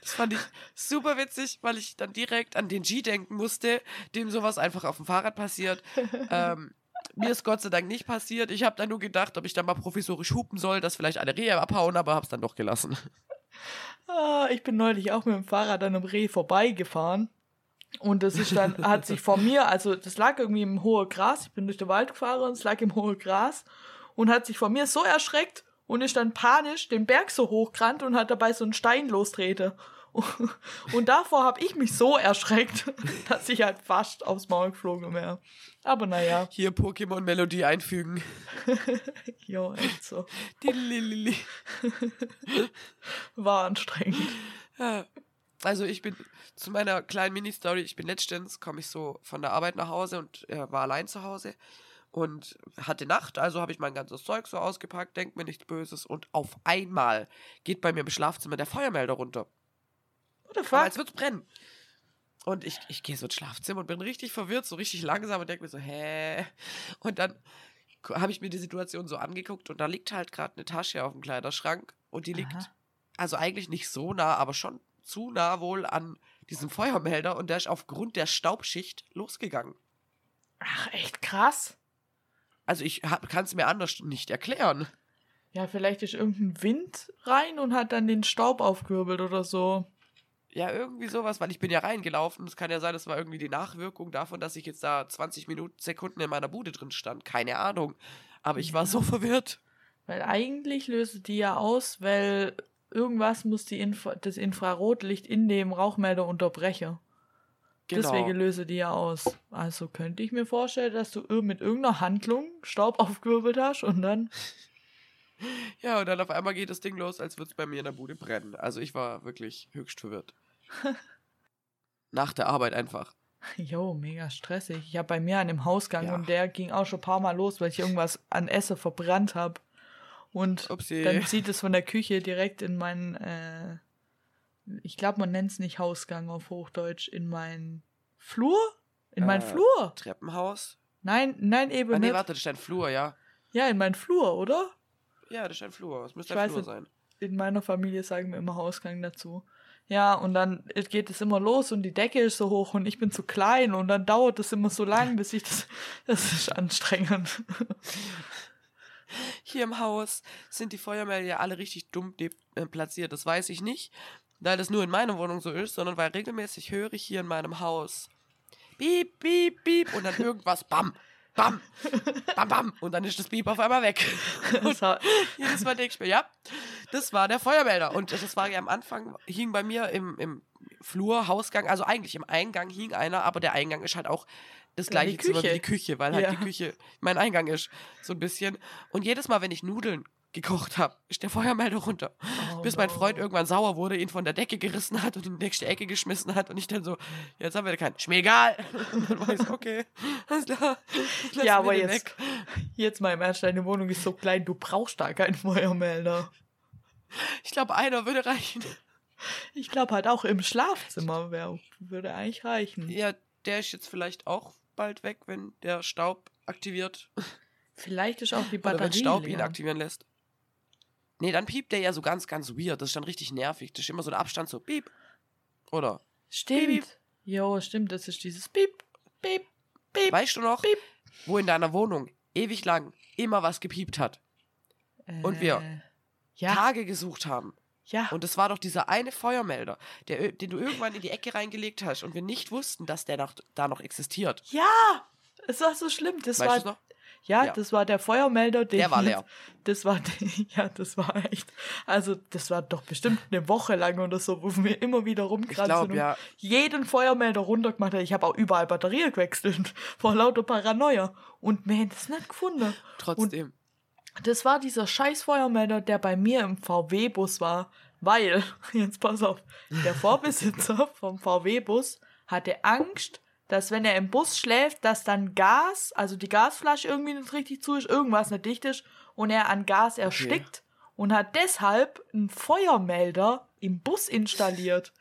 Das fand ich super witzig, weil ich dann direkt an den G denken musste, dem sowas einfach auf dem Fahrrad passiert. Ähm, mir ist Gott sei Dank nicht passiert. Ich habe dann nur gedacht, ob ich da mal provisorisch hupen soll, dass vielleicht alle Rehe abhauen, aber hab's dann doch gelassen. Ah, ich bin neulich auch mit dem Fahrrad an einem Reh vorbeigefahren. Und das ist dann, hat sich vor mir, also das lag irgendwie im hohen Gras, ich bin durch den Wald gefahren und es lag im hohen Gras und hat sich vor mir so erschreckt und ist dann panisch den Berg so hochgerannt und hat dabei so einen Stein lostrete. Und davor habe ich mich so erschreckt, dass ich halt fast aufs Maul geflogen wäre. Aber naja, Hier Pokémon-Melodie einfügen. jo, echt so. Dililili. War anstrengend. Ja. Also ich bin zu meiner kleinen Mini-Story, ich bin letztens, komme ich so von der Arbeit nach Hause und äh, war allein zu Hause und hatte Nacht, also habe ich mein ganzes Zeug so ausgepackt, denk mir nichts Böses und auf einmal geht bei mir im Schlafzimmer der Feuermelder runter. What the Aber fuck? als wird's brennen. Und ich, ich gehe so ins Schlafzimmer und bin richtig verwirrt, so richtig langsam und denke mir so, hä? Und dann habe ich mir die Situation so angeguckt und da liegt halt gerade eine Tasche auf dem Kleiderschrank und die liegt Aha. also eigentlich nicht so nah, aber schon zu nah wohl an diesem Feuermelder und der ist aufgrund der Staubschicht losgegangen. Ach, echt krass. Also ich kann es mir anders nicht erklären. Ja, vielleicht ist irgendein Wind rein und hat dann den Staub aufgewirbelt oder so. Ja, irgendwie sowas, weil ich bin ja reingelaufen. Es kann ja sein, das war irgendwie die Nachwirkung davon, dass ich jetzt da 20 Minuten, Sekunden in meiner Bude drin stand. Keine Ahnung. Aber ich war so verwirrt. Weil eigentlich löse die ja aus, weil irgendwas muss die Infra das Infrarotlicht in dem Rauchmelder unterbrechen. Genau. Deswegen löse die ja aus. Also könnte ich mir vorstellen, dass du mit irgendeiner Handlung Staub aufgewirbelt hast und dann. Ja, und dann auf einmal geht das Ding los, als würde es bei mir in der Bude brennen. Also ich war wirklich höchst verwirrt. Nach der Arbeit einfach. Jo, mega stressig. Ich habe bei mir an dem Hausgang Ja. und der ging auch schon ein paar Mal los, weil ich irgendwas an Essen verbrannt habe. Und Upsi. dann zieht es von der Küche direkt in meinen, äh, ich glaube, man nennt es nicht Hausgang auf Hochdeutsch, in meinen Flur? In meinen Äh, Flur? Treppenhaus? Nein, nein, eben Ah, nee, nicht. warte, das ist ein Flur, ja. Ja, in meinen Flur, oder? Ja, das ist ein Flur. Das müsste Ich ein weiß Flur sein. In meiner Familie sagen wir immer Hausgang dazu. Ja, und dann geht es immer los und die Decke ist so hoch und ich bin zu klein und dann dauert es immer so lang, bis ich das. Das ist anstrengend. Hier im Haus sind die Feuermelder ja alle richtig dumm äh, platziert. Das weiß ich nicht, weil das nur in meiner Wohnung so ist, sondern weil regelmäßig höre ich hier in meinem Haus Piep, piep, piep und dann irgendwas Bam, Bam, Bam, Bam und dann ist das Piep auf einmal weg. Das war, Jedes Mal denke ich mir, ja, das war der Feuermelder. Und das war ja am Anfang, hing bei mir im, im Flur, Hausgang, also eigentlich im Eingang hing einer, aber der Eingang ist halt auch das gleiche Zimmer wie die Küche, weil halt Ja. die Küche mein Eingang ist, so ein bisschen. Und jedes Mal, wenn ich Nudeln gekocht habe, ist der Feuermelder runter. Oh Bis mein. Freund irgendwann sauer wurde, ihn von der Decke gerissen hat und in die nächste Ecke geschmissen hat und ich dann so, jetzt haben wir keinen. Ist mir egal. Und dann war ich so, okay, alles klar. Ja, aber jetzt, weg. jetzt mal im Ernst, deine Wohnung ist so klein, du brauchst da keinen Feuermelder. Ich glaube, einer würde reichen. Ich glaube halt auch im Schlafzimmer wär, würde eigentlich reichen. Ja, der ist jetzt vielleicht auch bald weg, wenn der Staub aktiviert. Vielleicht ist auch die Oder wenn Batterie Staub ihn leer. aktivieren lässt. Nee, dann piept der ja so ganz, ganz weird. Das ist dann richtig nervig. Das ist immer so der Abstand so piep. Oder? Stimmt. Jo, stimmt, das ist dieses Piep, Piep, Piep. Weißt du noch, Piep. wo in deiner Wohnung ewig lang immer was gepiept hat? Und wir Äh, ja, Tage gesucht haben. ja. Und es war doch dieser eine Feuermelder, der, den du irgendwann in die Ecke reingelegt hast und wir nicht wussten, dass der noch, da noch existiert. Ja, es war so schlimm. Das weißt du war, noch? Ja, Ja. das war der Feuermelder, den Der war leer. Das war, ja, das war echt. Also, das war doch bestimmt eine Woche lang oder so, wo wir immer wieder Ich rumkratzen glaube, und ja. jeden Feuermelder runtergemacht haben. Ich habe auch überall Batterien gewechselt vor lauter Paranoia und wir haben das nicht gefunden. Trotzdem. Das war dieser scheiß Feuermelder, der bei mir im VW-Bus war, weil, jetzt pass auf, der Vorbesitzer vom VW-Bus hatte Angst, dass wenn er im Bus schläft, dass dann Gas, also die Gasflasche irgendwie nicht richtig zu ist, irgendwas nicht dicht ist und er an Gas erstickt und hat deshalb einen Feuermelder im Bus installiert.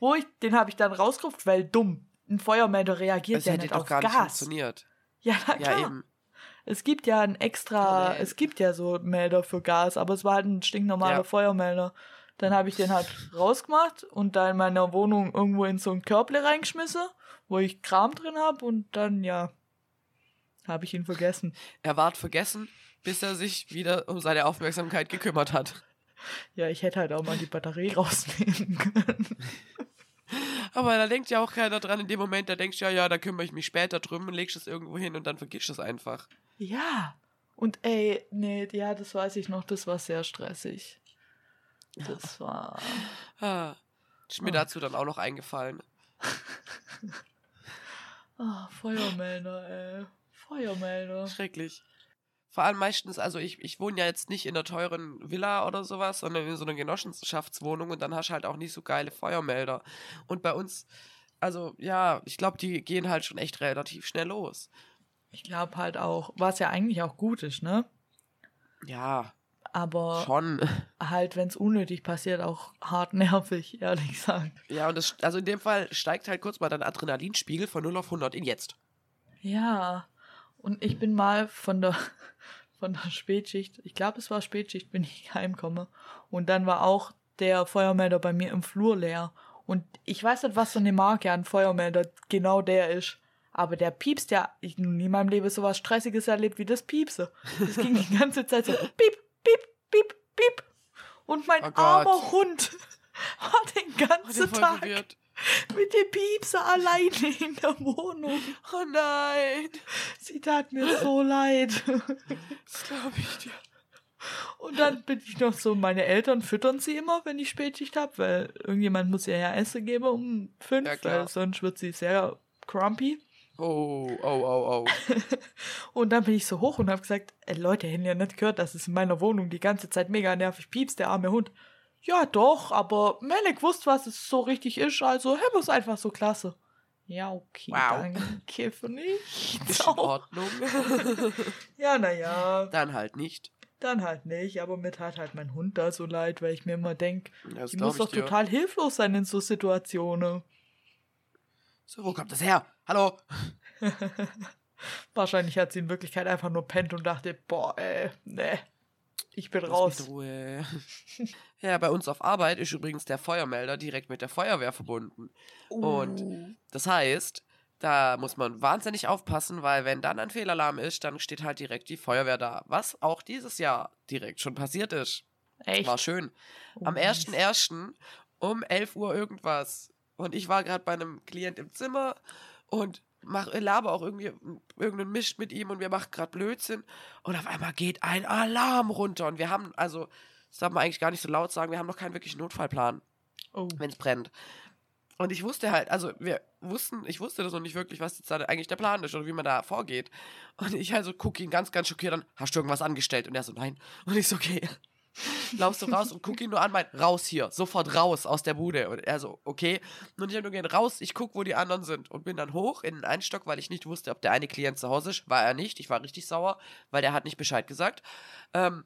Wo ich, den habe ich dann rausgerufen, weil dumm. Ein Feuermelder reagiert Das ja nicht auf gar nicht Gas. funktioniert. Ja, na Ja, klar. eben. Es gibt ja ein extra, Oh, es gibt ja so Melder für Gas, aber es war halt ein stinknormaler Ja. Feuermelder. Dann habe ich den halt rausgemacht und da in meiner Wohnung irgendwo in so ein Körble reingeschmissen, wo ich Kram drin habe und dann, ja, habe ich ihn vergessen. Er ward vergessen, bis er sich wieder um seine Aufmerksamkeit gekümmert hat. Ja, ich hätte halt auch mal die Batterie rausnehmen können. Aber da denkt ja auch keiner dran in dem Moment, da denkst du ja, ja, da kümmere ich mich später drum und legst es irgendwo hin und dann vergisst es einfach. Ja. Und ey, nee, ja, das weiß ich noch, das war sehr stressig. Das war. Ah, ist mir Ah. dazu dann auch noch eingefallen. Ah, Feuermelder, ey. Feuermelder. Schrecklich. Vor allem meistens, also ich, ich wohne ja jetzt nicht in einer teuren Villa oder sowas, sondern in so einer Genossenschaftswohnung und dann hast du halt auch nicht so geile Feuermelder. Und bei uns, also ja, ich glaube, die gehen halt schon echt relativ schnell los. Ich glaube halt auch, was ja eigentlich auch gut ist, ne? Ja, Aber schon. halt, wenn es unnötig passiert, auch hart nervig, ehrlich gesagt. Ja, und das, also in dem Fall steigt halt kurz mal dein Adrenalinspiegel von 0 auf 100 in jetzt. Ja. Und ich bin mal von der, von der Spätschicht, ich glaube, es war Spätschicht, bin ich heimgekommen. Und dann war auch der Feuermelder bei mir im Flur leer. Und ich weiß nicht, was für eine Marke an Feuermelder genau der ist. Aber der piepst ja, ich nie in meinem Leben so was Stressiges erlebt wie das Piepse. Das ging die ganze Zeit so piep, piep, piep, piep. Und mein Oh armer Hund War den ganzen voll Tag verwirrt. mit dem Piepser alleine in der Wohnung. Oh nein. Sie tat mir so leid. Das glaube ich dir. Und dann bin ich noch so, meine Eltern füttern sie immer, wenn ich Spätschicht habe, weil irgendjemand muss ihr ja Essen geben um fünf, Ja, weil sonst wird sie sehr crumpy. Oh, oh, oh, oh. Und dann bin ich so hoch und habe gesagt, ey, Leute, hätten ja nicht gehört, dass es in meiner Wohnung die ganze Zeit mega nervig piepst, der arme Hund. Ja, doch, aber Melek wusste, was es so richtig ist, also haben wir es einfach so klasse. Ja, okay, Wow. danke für nichts. Ist in. Ordnung. Ja, naja, Dann halt nicht. dann halt nicht, aber mir tat halt mein Hund da so leid, weil ich mir immer denke, die muss doch dir. total hilflos sein in so Situationen. So, wo kommt das her? Hallo? Wahrscheinlich hat sie in Wirklichkeit einfach nur pennt und dachte, boah, äh, ne, ich bin Lass raus. Ruhe. ja, bei uns auf Arbeit ist übrigens der Feuermelder direkt mit der Feuerwehr verbunden. Und Uh. das heißt, da muss man wahnsinnig aufpassen, weil wenn dann ein Fehlalarm ist, dann steht halt direkt die Feuerwehr da. Was auch dieses Jahr direkt schon passiert ist. Echt? War schön. Oh, Am nice. 1.1. um 11 Uhr irgendwas. Und ich war gerade bei einem Klient im Zimmer und mach, laber auch irgendwie irgendeinen Mist mit ihm und wir machen gerade Blödsinn. Und auf einmal geht ein Alarm runter. Und wir haben, also, das darf man eigentlich gar nicht so laut sagen, wir haben noch keinen wirklichen Notfallplan, Oh. wenn es brennt. Und ich wusste halt, also wir wussten, ich wusste das noch nicht wirklich, was jetzt da eigentlich der Plan ist oder wie man da vorgeht. Und ich also gucke ihn ganz, ganz schockiert an, hast du irgendwas angestellt? Und er so, nein. Und ich so, okay. Laufst du raus und guck ihn nur an, mein, raus hier, sofort raus aus der Bude. Und er so, okay. Und ich hab nur gehen, raus, ich guck, wo die anderen sind. Und bin dann hoch in den einen Stock, weil ich nicht wusste, ob der eine Klient zu Hause ist. War er nicht. Ich war richtig sauer, weil der hat nicht Bescheid gesagt. Ähm,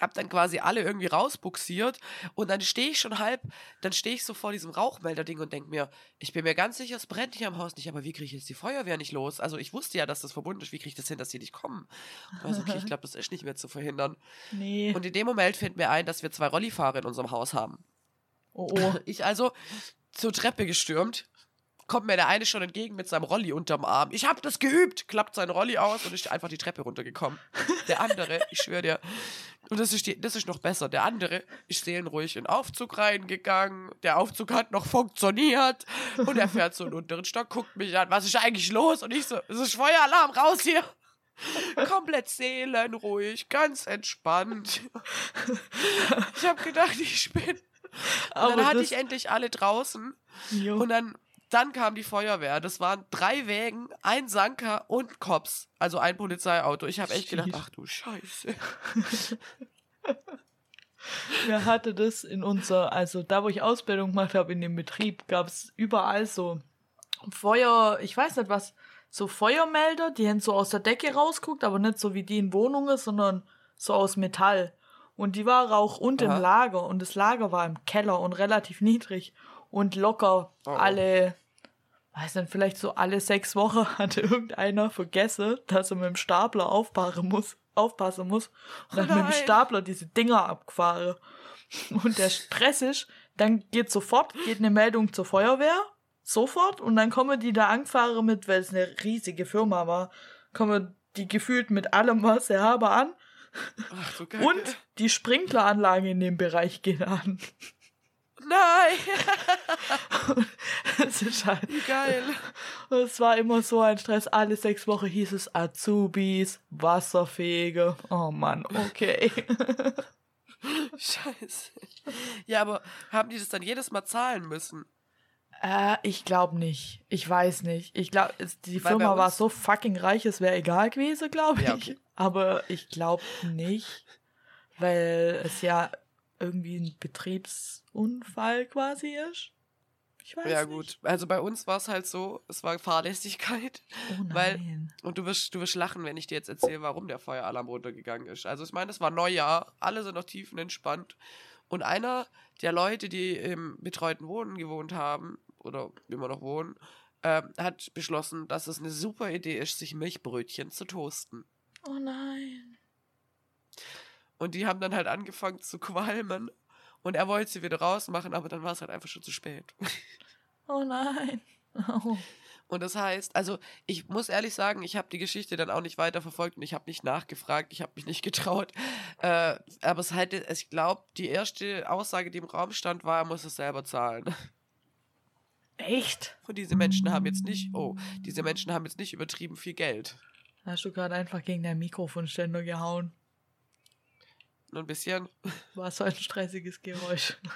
hab dann quasi alle irgendwie rausbuxiert und dann stehe ich schon halb, dann stehe ich so vor diesem Rauchmelder-Ding und denke mir, ich bin mir ganz sicher, es brennt hier am Haus nicht, aber wie kriege ich jetzt die Feuerwehr nicht los? Also ich wusste ja, dass das verbunden ist, wie kriege ich das hin, dass die nicht kommen? Und ich so, okay, ich glaube, das ist nicht mehr zu verhindern. Nee. Und in dem Moment fällt mir ein, dass wir zwei Rollifahrer in unserem Haus haben. oh, oh. Ich also zur Treppe gestürmt, kommt mir der eine schon entgegen mit seinem Rolli unterm Arm. Ich hab das geübt, klappt sein Rolli aus und ist einfach die Treppe runtergekommen. Der andere, ich schwöre dir, und das ist, die, das ist noch besser, der andere ist seelenruhig in den Aufzug reingegangen, der Aufzug hat noch funktioniert und er fährt so in den unteren Stock, guckt mich an, was ist eigentlich los? Und ich so, es ist Feueralarm, raus hier! Komplett seelenruhig, ganz entspannt. Ich habe gedacht, ich spinne. Und dann hatte ich endlich alle draußen Jo. und dann, dann kam die Feuerwehr. Das waren drei Wägen, ein Sanker und Cops. Also ein Polizeiauto. Ich habe echt gedacht, ach du Scheiße. Wer hatte das in unser, also da, wo ich Ausbildung gemacht habe, in dem Betrieb, gab es überall so Feuer, ich weiß nicht was, so Feuermelder, die haben so aus der Decke rausguckt, aber nicht so wie die in Wohnungen, sondern so aus Metall. Und die war auch unten Aha. im Lager und das Lager war im Keller und relativ niedrig und locker Oh, oh. alle, weiß nicht, vielleicht so alle sechs Wochen hatte irgendeiner vergessen, dass er mit dem Stapler aufpassen muss, aufpassen muss und dann mit dem. Stapler diese Dinger abgefahren. Und der Stress ist, dann geht sofort, geht eine Meldung zur Feuerwehr, sofort, und dann kommen die da angefahren mit, weil es eine riesige Firma war, kommen die gefühlt mit allem, was sie haben, an. Ach so. Und die Sprinkleranlage in dem Bereich geht an. Nein! Es ist halt, geil. es war immer so ein Stress. Alle sechs Wochen hieß es Azubis, Wasserfege. Oh Mann, okay. Scheiße. Ja, aber haben die das dann jedes Mal zahlen müssen? Äh, ich glaube nicht. Ich weiß nicht. Ich glaube, die Weil Firma war so fucking reich, es wäre egal gewesen, glaube ich. Ja, okay. Aber ich glaube nicht, weil es ja irgendwie ein Betriebsunfall quasi ist. Ich weiß ja, nicht. gut. Also bei uns war es halt so, es war Fahrlässigkeit. Oh nein. Weil- Und du wirst, du wirst lachen, wenn ich dir jetzt erzähle, warum der Feueralarm runtergegangen ist. Also ich meine, es war Neujahr, alle sind noch tiefenentspannt. Und einer der Leute, die im betreuten Wohnen gewohnt haben, oder immer noch wohnen, ähm, hat beschlossen, dass es eine super Idee ist, sich Milchbrötchen zu toasten. oh nein. Und die haben dann halt angefangen zu qualmen. Und er wollte sie wieder rausmachen, aber dann war es halt einfach schon zu spät. Oh nein. Oh. Und das heißt, also ich muss ehrlich sagen, ich habe die Geschichte dann auch nicht weiter verfolgt und ich habe nicht nachgefragt, ich habe mich nicht getraut. Äh, aber es halt, ich glaube, die erste Aussage, die im Raum stand, war, er muss es selber zahlen. Echt? Und diese Menschen haben jetzt nicht, oh, diese Menschen haben jetzt nicht übertrieben viel Geld. Hast du gerade einfach gegen deinen Mikrofonständer gehauen? Nur ein bisschen. War so ein stressiges Geräusch.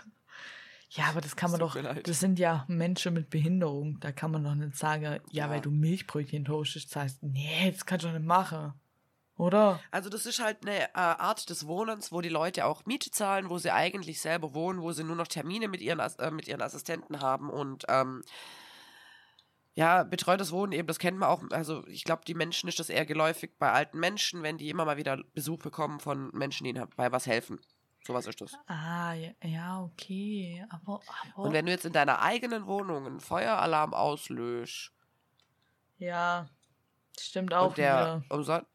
Ja, aber das kann man doch. Das sind ja Menschen mit Behinderung. Da kann man doch nicht sagen, ja, Ja. weil du Milchbrötchen toastest, heißt, nee, das kannst du doch nicht machen. Oder? Also das ist halt eine äh, Art des Wohnens, wo die Leute auch Miete zahlen, wo sie eigentlich selber wohnen, wo sie nur noch Termine mit ihren, äh, mit ihren Assistenten haben und ähm, ja, betreutes Wohnen eben, das kennt man auch, also ich glaube, die Menschen ist das eher geläufig bei alten Menschen, wenn die immer mal wieder Besuch bekommen von Menschen, die ihnen bei was helfen. Sowas ist das. Ah, ja, ja okay. Aber, aber. Und wenn du jetzt in deiner eigenen Wohnung einen Feueralarm auslöst ja, stimmt auch und der umsonst,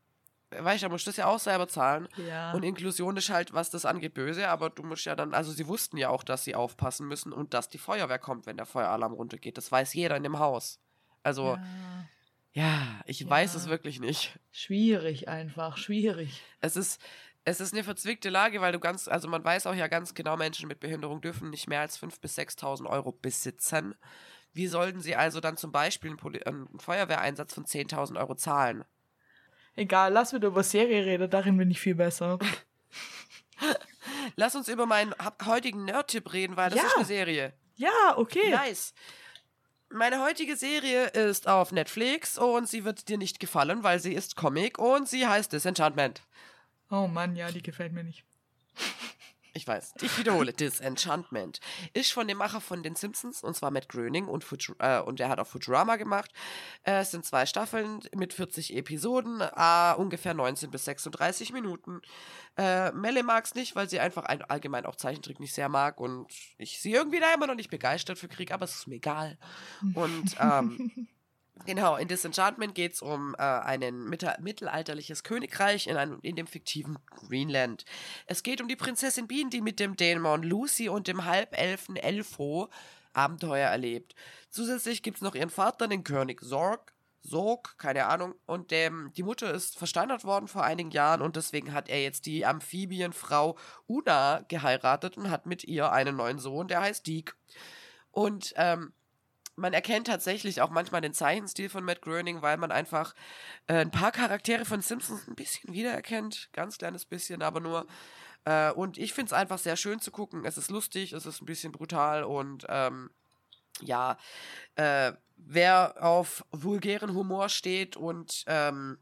weißt du, da musst du das ja auch selber zahlen. Ja. Und Inklusion ist halt, was das angeht, böse, aber du musst ja dann, also sie wussten ja auch, dass sie aufpassen müssen und dass die Feuerwehr kommt, wenn der Feueralarm runtergeht. Das weiß jeder in dem Haus. Also, ja. ja, ich weiß Ja. es wirklich nicht. Schwierig einfach, schwierig. Es ist, es ist eine verzwickte Lage, weil du ganz, also man weiß auch ja ganz genau, Menschen mit Behinderung dürfen nicht mehr als 5.000 bis 6.000 Euro besitzen. Wie sollten sie also dann zum Beispiel einen, Poli einen Feuerwehreinsatz von 10.000 Euro zahlen? Egal, lass wieder über Serie reden, darin bin ich viel besser. Lass uns über meinen heutigen Nerd-Tipp reden, weil das Ja. ist eine Serie. Ja, okay. Nice. Meine heutige Serie ist auf Netflix und sie wird dir nicht gefallen, weil sie ist Comic und sie heißt Disenchantment. Oh Mann, ja, die gefällt mir nicht. Ich weiß, ich wiederhole, Disenchantment. Ist von dem Macher von den Simpsons, und zwar Matt Groening, und, Futu äh, und der hat auch Futurama gemacht. Äh, es sind zwei Staffeln mit 40 Episoden, äh, ungefähr 19 bis 36 Minuten. Äh, Melle mag es nicht, weil sie einfach ein, allgemein auch Zeichentrick nicht sehr mag und ich sie irgendwie da immer noch nicht begeistert für krieg, aber es ist mir egal. Und ähm, Genau, in Disenchantment geht es um äh, ein mittel mittelalterliches Königreich in, einem, in dem fiktiven Greenland. Es geht um die Prinzessin Bean, die mit dem Dämon Lucy und dem Halbelfen Elfo Abenteuer erlebt. Zusätzlich gibt es noch ihren Vater, den König Sorg. Sorg, keine Ahnung. Und dem, die Mutter ist versteinert worden vor einigen Jahren und deswegen hat er jetzt die Amphibienfrau Una geheiratet und hat mit ihr einen neuen Sohn, der heißt Deke. Und ähm, man erkennt tatsächlich auch manchmal den Zeichenstil von Matt Groening, weil man einfach äh, ein paar Charaktere von Simpsons ein bisschen wiedererkennt. Ganz kleines bisschen, aber nur. Äh, und ich finde es einfach sehr schön zu gucken. Es ist lustig, es ist ein bisschen brutal und ähm, ja, äh, wer auf vulgären Humor steht und ähm,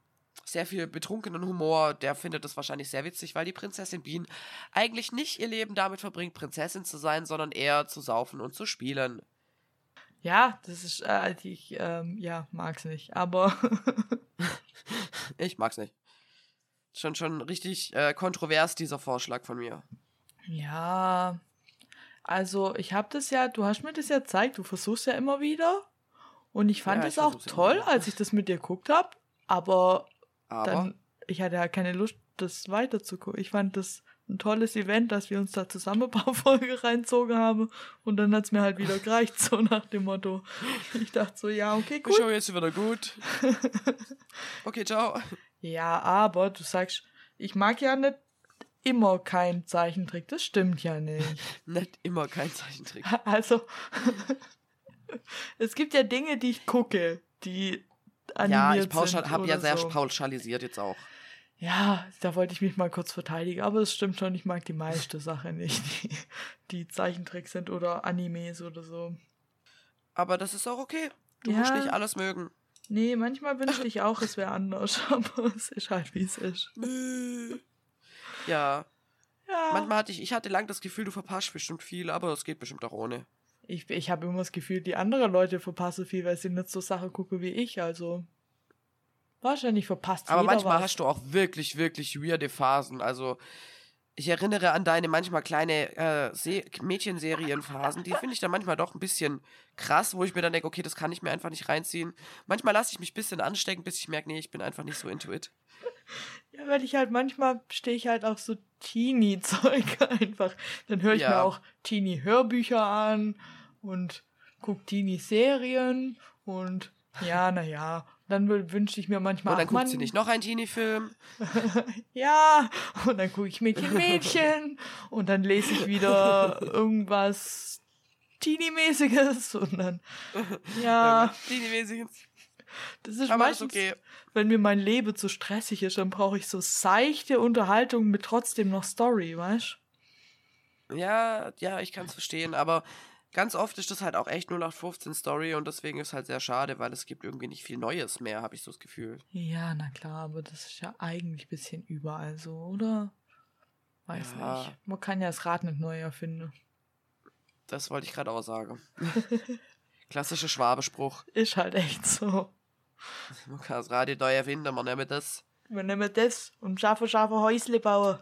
sehr viel betrunkenen Humor, der findet das wahrscheinlich sehr witzig, weil die Prinzessin Bean eigentlich nicht ihr Leben damit verbringt, Prinzessin zu sein, sondern eher zu saufen und zu spielen. Ja, das ist, äh, ich, ähm, ja, mag's nicht, aber Ich mag's nicht. Schon, schon richtig äh, kontrovers, dieser Vorschlag von mir. ja, also ich hab das ja, du hast mir das ja gezeigt, du versuchst ja immer wieder und ich fand Ja, es ich auch immer toll, wieder. als ich das mit dir geguckt hab, aber Aber dann, ich hatte ja keine Lust, das weiterzugucken. Ich fand das ein tolles Event, dass wir uns da zusammen ein paar Folgen reinzogen haben und dann hat's mir halt wieder gereicht, so nach dem Motto. Ich dachte so, ja, okay, ich gut. schau jetzt wieder gut. Okay, ciao. Ja, aber du sagst, ich mag ja nicht immer keinen Zeichentrick. Das stimmt ja nicht. Nicht immer kein Zeichentrick. Also, es gibt ja Dinge, die ich gucke, die animiert Ja, ich sind pauschal, habe ja oder sehr so. pauschalisiert jetzt auch. Ja, da wollte ich mich mal kurz verteidigen, aber es stimmt schon, ich mag die meiste Sache nicht, die, die Zeichentricks sind oder Animes oder so. Aber das ist auch okay. Du Ja. musst nicht alles mögen. Nee, manchmal wünschte ich auch, es wäre anders, aber es ist halt, wie es ist. Ja, Ja. manchmal hatte ich, ich hatte lang das Gefühl, du verpasst bestimmt viel, aber es geht bestimmt auch ohne. Ich, ich habe immer das Gefühl, die anderen Leute verpassen viel, weil sie nicht so Sachen gucken wie ich. Also wahrscheinlich verpasst Aber manchmal was. hast du auch wirklich, wirklich weirde Phasen. Also, ich erinnere an deine manchmal kleine äh, Se Mädchenserienphasen. Die finde ich dann manchmal doch ein bisschen krass, wo ich mir dann denke, okay, das kann ich mir einfach nicht reinziehen. Manchmal lasse ich mich ein bisschen anstecken, bis ich merke, nee, ich bin einfach nicht so into it. Ja, weil ich halt manchmal stehe ich halt auf so Teenie-Zeug einfach. Dann höre ich Ja. mir auch Teenie-Hörbücher an und gucke Teenie-Serien und Ja, naja. Dann wünschte ich mir manchmal. Und dann guckt sie nicht noch einen Teenie-Film. ja, und dann gucke ich Mädchen, Mädchen. und dann lese ich wieder irgendwas Teenie-mäßiges. Und dann, ja. Teenie-mäßiges. Das ist Aber meistens, okay. wenn mir mein Leben zu stressig ist, dann brauche ich so seichte Unterhaltung mit trotzdem noch Story, weißt du? Ja, ja, ich kann es verstehen, aber ganz oft ist das halt auch echt nur nach 15 Story und deswegen ist es halt sehr schade, weil es gibt irgendwie nicht viel Neues mehr, habe ich so das Gefühl. Ja, na klar, aber das ist ja eigentlich ein bisschen überall so, oder? Weiß ja. nicht. Man kann ja das Rad nicht neu erfinden. Das wollte ich gerade auch sagen. Klassischer Schwabespruch. Ist halt echt so. Man kann das Radio neu erfinden, man nimmt das. Wir nehmen das und schaffen, schaffen Häusle bauen.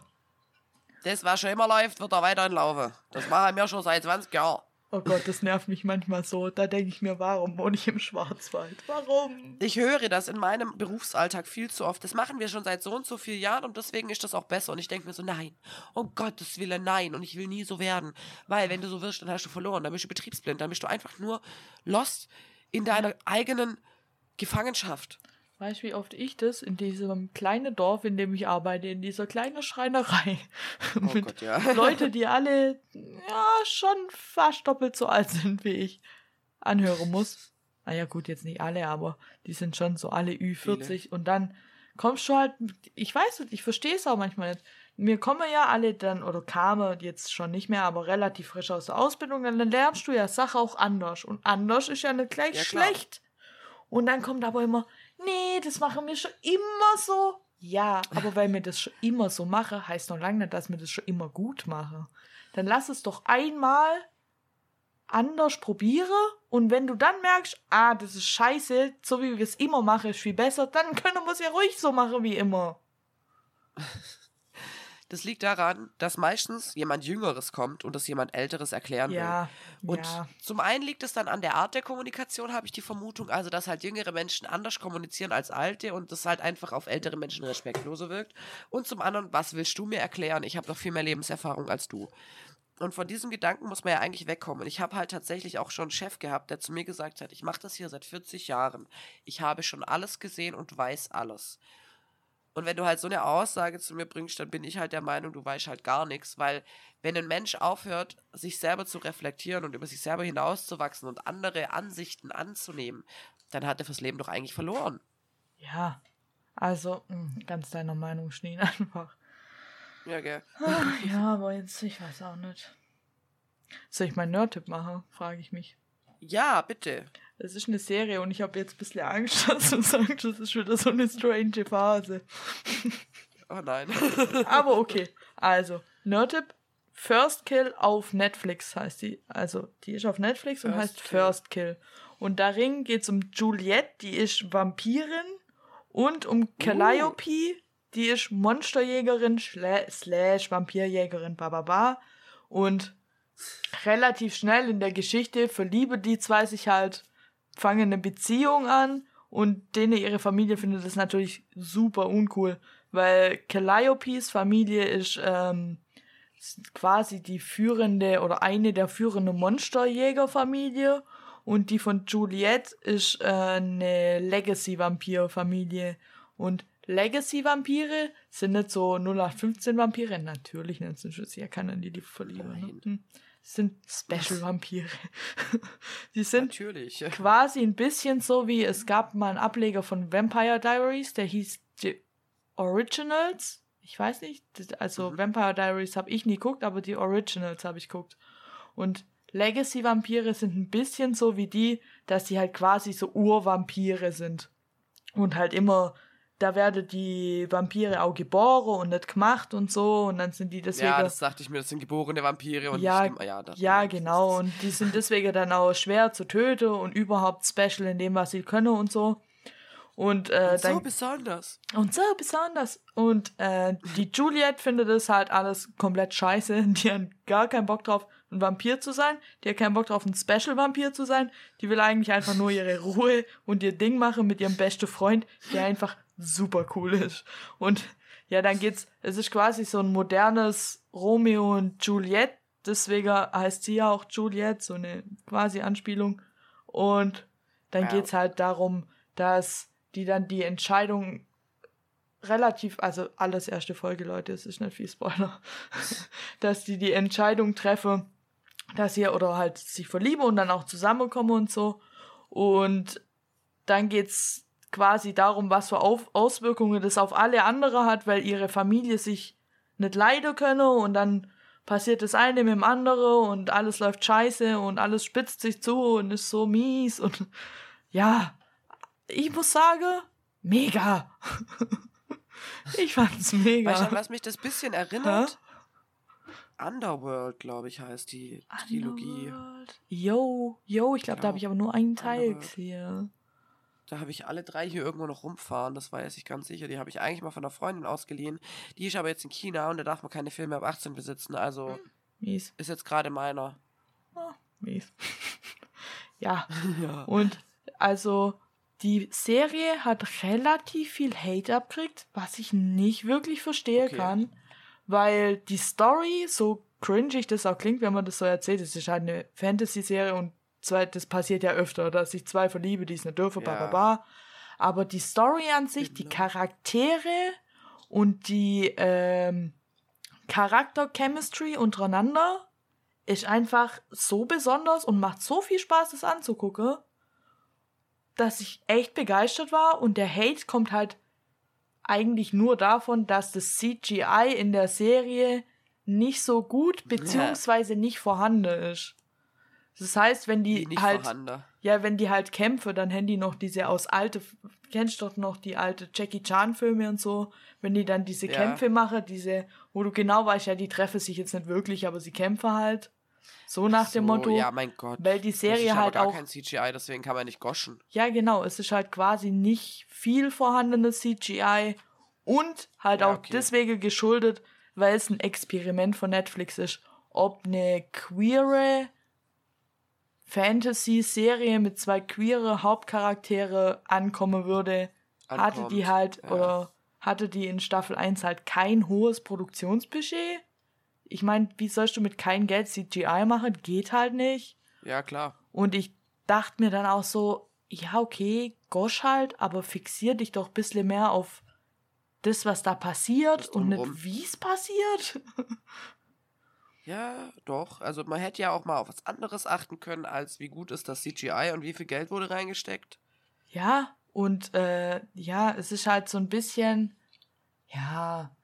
Das, was schon immer läuft, wird auch weiterhin laufen. Das machen wir schon seit 20 Jahren. Oh Gott, das nervt mich manchmal so. Da denke ich mir, warum wohne ich im Schwarzwald? Warum? Ich höre das in meinem Berufsalltag viel zu oft. Das machen wir schon seit so und so vielen Jahren und deswegen ist das auch besser. Und ich denke mir so, nein, um Gottes Willen, nein. Und ich will nie so werden. Weil, wenn du so wirst, dann hast du verloren. Dann bist du betriebsblind. Dann bist du einfach nur lost in deiner eigenen Gefangenschaft. Weißt du, wie oft ich das in diesem kleinen Dorf, in dem ich arbeite, in dieser kleinen Schreinerei oh mit Gott, ja. Leute, die alle ja schon fast doppelt so alt sind wie ich, anhören muss. Naja, gut, jetzt nicht alle, aber die sind schon so alle Ü40 Viele. und dann kommst du halt, ich weiß nicht, ich verstehe es auch manchmal nicht. Mir kommen ja alle dann, oder kamen jetzt schon nicht mehr, aber relativ frisch aus der Ausbildung, dann lernst du ja Sachen auch anders. Und anders ist ja nicht gleich ja, schlecht. Und dann kommt aber immer, nee, das machen wir schon immer so. Ja, aber weil wir das schon immer so machen, heißt noch lange nicht, dass wir das schon immer gut machen. Dann lass es doch einmal anders probieren und wenn du dann merkst, ah, das ist scheiße, so wie wir es immer machen, ist viel besser, dann können wir es ja ruhig so machen wie immer. Das liegt daran, dass meistens jemand Jüngeres kommt und das jemand Älteres erklären ja, will. Und ja. zum einen liegt es dann an der Art der Kommunikation, habe ich die Vermutung, also dass halt jüngere Menschen anders kommunizieren als alte und das halt einfach auf ältere Menschen respektloser wirkt. Und zum anderen, was willst du mir erklären? Ich habe doch viel mehr Lebenserfahrung als du. Und von diesem Gedanken muss man ja eigentlich wegkommen. Ich habe halt tatsächlich auch schon einen Chef gehabt, der zu mir gesagt hat, ich mache das hier seit 40 Jahren. Ich habe schon alles gesehen und weiß alles. Und wenn du halt so eine Aussage zu mir bringst, dann bin ich halt der Meinung, du weißt halt gar nichts, weil wenn ein Mensch aufhört, sich selber zu reflektieren und über sich selber hinauszuwachsen und andere Ansichten anzunehmen, dann hat er fürs Leben doch eigentlich verloren. Ja, also hm, ganz deiner Meinung, Schnee einfach. Ja, gell. Ach, ja, aber jetzt, ich weiß auch nicht. Soll ich meinen Nerd-Tipp machen, frage ich mich. Ja, bitte. Das ist eine Serie und ich habe jetzt ein bisschen Angst, dass du sagst, das ist wieder so eine strange Phase. Oh nein. Aber okay. Also, Nerdtip. First Kill auf Netflix heißt die. Also, die ist auf Netflix First und heißt Kill. First Kill. Und darin geht es um Juliette, die ist Vampirin. Und um Calliope, uh. die ist Monsterjägerin slash Vampirjägerin, bababa. Und relativ schnell in der Geschichte verlieben die zwei sich halt fangen eine Beziehung an und denen ihre Familie findet das natürlich super uncool, weil Calliopes Familie ist ähm, quasi die führende oder eine der führenden Monsterjägerfamilie und die von Juliette ist äh, eine Legacy-Vampir-Familie und Legacy-Vampire sind nicht so 0815 Vampire, natürlich nicht, sind ja keiner, die die verlieben. Ne? Sind Special-Vampire. die sind Natürlich. quasi ein bisschen so wie, es gab mal einen Ableger von Vampire Diaries, der hieß The Originals. Ich weiß nicht, also mhm. Vampire Diaries habe ich nie geguckt, aber die Originals habe ich geguckt. Und Legacy-Vampire sind ein bisschen so wie die, dass sie halt quasi so Urvampire sind. Und halt immer da werden die Vampire auch geboren und nicht gemacht und so und dann sind die deswegen. Ja, das dachte ich mir, das sind geborene Vampire und ja, nicht, ja, ja genau und die sind deswegen dann auch schwer zu töten und überhaupt special in dem, was sie können und so. Und, äh, und dann, so besonders. Und so besonders. Und äh, die Juliet findet das halt alles komplett scheiße. Die hat gar keinen Bock drauf, ein Vampir zu sein. Die hat keinen Bock drauf, ein Special-Vampir zu sein. Die will eigentlich einfach nur ihre Ruhe und ihr Ding machen mit ihrem besten Freund, der einfach super cool ist. Und ja, dann geht's, es ist quasi so ein modernes Romeo und Juliet, deswegen heißt sie ja auch Juliet, so eine quasi Anspielung. Und dann Ja. geht's halt darum, dass die dann die Entscheidung relativ, also alles erste Folge, Leute, es ist nicht viel Spoiler, dass die die Entscheidung treffen, dass sie oder halt sich verlieben und dann auch zusammenkommen und so. Und dann geht's quasi darum, was für Auf Auswirkungen das auf alle andere hat, weil ihre Familie sich nicht leiden könne und dann passiert das eine mit dem anderen und alles läuft scheiße und alles spitzt sich zu und ist so mies und ja, ich muss sagen, mega. ich fand's mega. Weißt du, was mich das bisschen erinnert? Underworld, glaube ich, heißt die Trilogie. Yo, yo, ich glaube, da Genau. habe ich aber nur einen Teil gesehen. Da habe ich alle drei hier irgendwo noch rumfahren, das weiß ich ganz sicher. Die habe ich eigentlich mal von einer Freundin ausgeliehen. Die ist aber jetzt in China und da darf man keine Filme ab 18 besitzen. Also Mies, ist jetzt gerade meiner. mies. ja, ja. und also die Serie hat relativ viel Hate abkriegt, was ich nicht wirklich verstehen Okay. kann, weil die Story, so cringig das auch klingt, wenn man das so erzählt, es ist halt eine Fantasy-Serie und zwei, das passiert ja öfter, dass sich zwei verlieben, die es nicht dürfen, Ja. bla bla bla. Aber die Story an sich, die Genau. Charaktere und die ähm, Charakter-Chemistry untereinander ist einfach so besonders und macht so viel Spaß, das anzugucken, dass ich echt begeistert war und der Hate kommt halt eigentlich nur davon, dass das CGI in der Serie nicht so gut beziehungsweise nicht vorhanden ist. Das heißt, wenn die Die halt vorhanden. ja, wenn die halt kämpfen, dann haben die noch diese aus alte, kennst du doch noch die alte Jackie Chan Filme und so, wenn die dann diese Ja. Kämpfe machen, diese, wo du genau weißt, ja, die treffen sich jetzt nicht wirklich, aber sie kämpfen halt. So nach dem So, Motto. Ja, mein Gott. weil die Das Serie ist aber halt gar auch- kein CGI, deswegen kann man nicht goschen. Ja, genau, es ist halt quasi nicht viel vorhandenes CGI und halt Ja, auch okay. deswegen geschuldet, weil es ein Experiment von Netflix ist, ob eine queere Fantasy-Serie mit zwei queere Hauptcharaktere ankommen würde, hatte Ankommt, die halt ja. oder hatte die in Staffel 1 halt kein hohes Produktionsbudget. Ich meine, wie sollst du mit kein Geld CGI machen? Geht halt nicht. Ja, klar. Und ich dachte mir dann auch so, ja, okay, Gosch halt, aber fixier dich doch ein bisschen mehr auf das, was da passiert und nicht, wie es passiert. Ja, doch. Also man hätte ja auch mal auf was anderes achten können, als wie gut ist das CGI und wie viel Geld wurde reingesteckt. Ja, und äh, ja, es ist halt so ein bisschen, ja,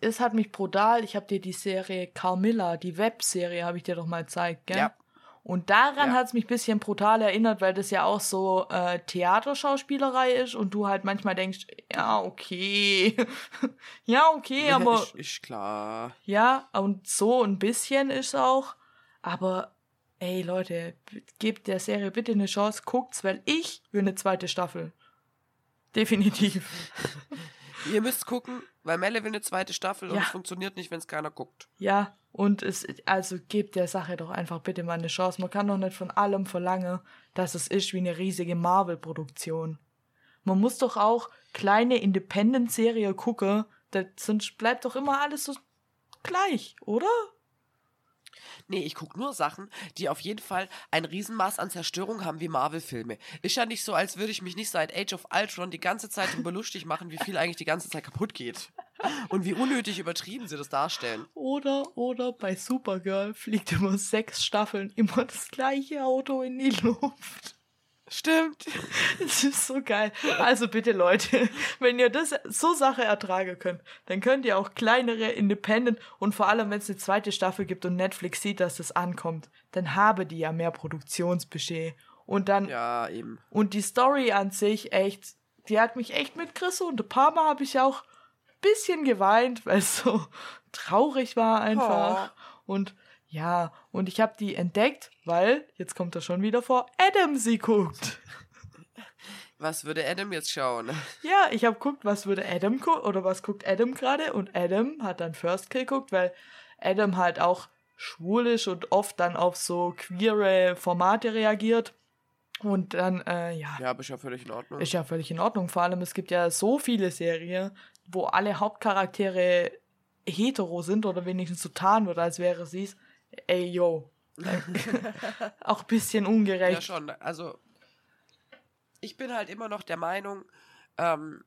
es hat mich brutal. Ich habe dir die Serie Carmilla, die Webserie, habe ich dir doch mal gezeigt, gell? Ja. Und daran Ja. hat es mich ein bisschen brutal erinnert, weil das ja auch so äh, Theaterschauspielerei ist und du halt manchmal denkst, ja, okay. ja, okay, aber ist, ist klar. ja, und so ein bisschen ist auch. Aber ey, Leute, gebt der Serie bitte eine Chance, guckt's, weil ich will eine zweite Staffel. Definitiv. Ihr müsst gucken, weil Melle will eine zweite Staffel und Ja. es funktioniert nicht, wenn es keiner guckt. Ja, und es, also gebt der Sache doch einfach bitte mal eine Chance. Man kann doch nicht von allem verlangen, dass es ist wie eine riesige Marvel-Produktion. Man muss doch auch kleine Independent-Serien gucken, das, sonst bleibt doch immer alles so gleich, oder? Nee, ich gucke nur Sachen, die auf jeden Fall ein Riesenmaß an Zerstörung haben wie Marvel-Filme. Ist ja nicht so, als würde ich mich nicht seit Age of Ultron die ganze Zeit drüber lustig machen, wie viel eigentlich die ganze Zeit kaputt geht. Und wie unnötig übertrieben sie das darstellen. Oder, oder bei Supergirl fliegt über sechs Staffeln immer das gleiche Auto in die Luft. Stimmt. Das ist so geil. Also bitte Leute, wenn ihr das so Sache ertragen könnt, dann könnt ihr auch kleinere Independent und vor allem, wenn es eine zweite Staffel gibt und Netflix sieht, dass das ankommt, dann habe die ja mehr Produktionsbudget. Und dann, Ja, eben. und die Story an sich echt, die hat mich echt mitgerissen und ein paar Mal habe ich auch ein bisschen geweint, weil es so traurig war einfach. Und ja, und ich habe die entdeckt, weil, jetzt kommt er schon wieder vor, Adam sie guckt. Was würde Adam jetzt schauen? Ja, ich habe geguckt, was würde Adam gucken oder was guckt Adam gerade und Adam hat dann First Kill geguckt, weil Adam halt auch schwul ist und oft dann auf so queere Formate reagiert. Und dann, äh, ja, Ja, aber ist ja völlig in Ordnung. ist ja völlig in Ordnung. Vor allem, es gibt ja so viele Serien, wo alle Hauptcharaktere hetero sind oder wenigstens so tarn wird, als wäre sie's. Ey, yo. auch ein bisschen ja, ungerecht. schon. Also, ich bin halt immer noch der Meinung, ähm,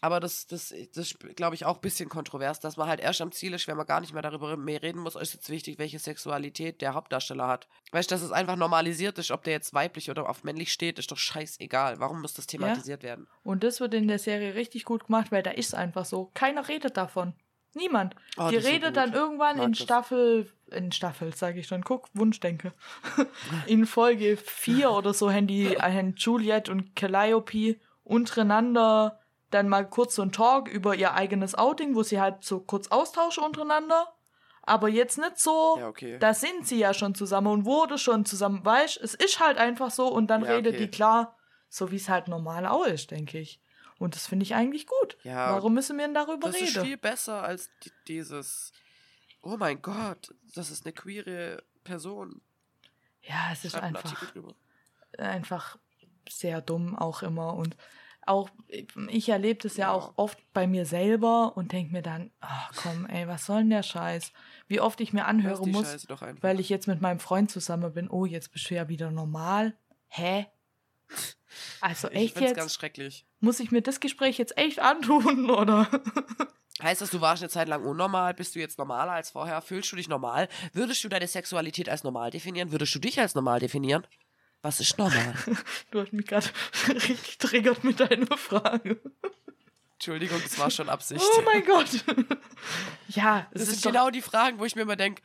aber das, das, das glaube ich, auch ein bisschen kontrovers, dass man halt erst am Ziel ist, wenn man gar nicht mehr darüber mehr reden muss, ist jetzt wichtig, welche Sexualität der Hauptdarsteller hat. Weißt du, dass es einfach normalisiert ist, ob der jetzt weiblich oder auf männlich steht, ist doch scheißegal. Warum muss das thematisiert ja. werden? Und das wird in der Serie richtig gut gemacht, weil da ist es einfach so. Keiner redet davon. Niemand. Oh, Die redet dann irgendwann in Staffel, in Staffel, sage ich schon, guck, Wunschdenke. in Folge 4 oder so haben die haben Juliet und Calliope untereinander dann mal kurz so ein Talk über ihr eigenes Outing, wo sie halt so kurz austauschen untereinander. Aber jetzt nicht so, ja, okay. da sind sie ja schon zusammen und wurde schon zusammen, weißt es ist halt einfach so und dann ja, redet okay. die klar, so wie es halt normal auch ist, denke ich. Und das finde ich eigentlich gut. Ja, Warum müssen wir denn darüber das reden? Das ist viel besser als dieses, oh mein Gott, das ist eine queere Person. Ja, es ist einfach, einfach sehr dumm auch immer und auch, ich erlebe das ja, ja, auch oft bei mir selber und denke mir dann, ach komm, ey, was soll denn der Scheiß? Wie oft ich mir anhören muss, weil ich jetzt mit meinem Freund zusammen bin, oh, jetzt bist du ja wieder normal. Hä? Also echt ich jetzt? ganz schrecklich. Muss ich mir das Gespräch jetzt echt antun, oder? Heißt das, du warst eine Zeit lang unnormal? Bist du jetzt normaler als vorher? Fühlst du dich normal? Würdest du deine Sexualität als normal definieren? Würdest du dich als normal definieren? Was ist normal? du hast mich gerade richtig triggert mit deiner Frage. Entschuldigung, das war schon Absicht. Oh mein Gott. ja, das sind genau die Fragen, wo ich mir immer denke,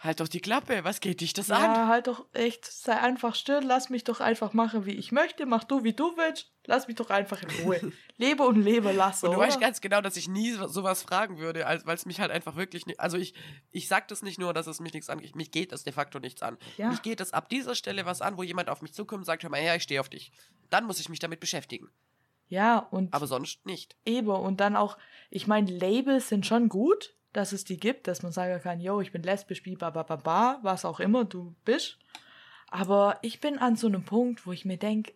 Halt doch die Klappe, was geht dich das ja, an? Ja, halt doch echt, sei einfach still, lass mich doch einfach machen, wie ich möchte, mach du, wie du willst, lass mich doch einfach in Ruhe. lebe und lebe lasse. Und du oder? weißt ganz genau, dass ich nie sowas fragen würde, weil es mich halt einfach wirklich nicht, also ich, ich sag das nicht nur, dass es mich nichts angeht, mich geht das de facto nichts an. Ja. Mich geht es ab dieser Stelle was an, wo jemand auf mich zukommt und sagt, hör mal her, ich stehe auf dich. Dann muss ich mich damit beschäftigen. Ja, und. Aber sonst nicht. Eben, und dann auch, ich meine, Labels sind schon gut, dass es die gibt, dass man sagen kann, yo, ich bin lesbisch, ba, ba, ba, ba, was auch immer du bist. Aber ich bin an so einem Punkt, wo ich mir denke,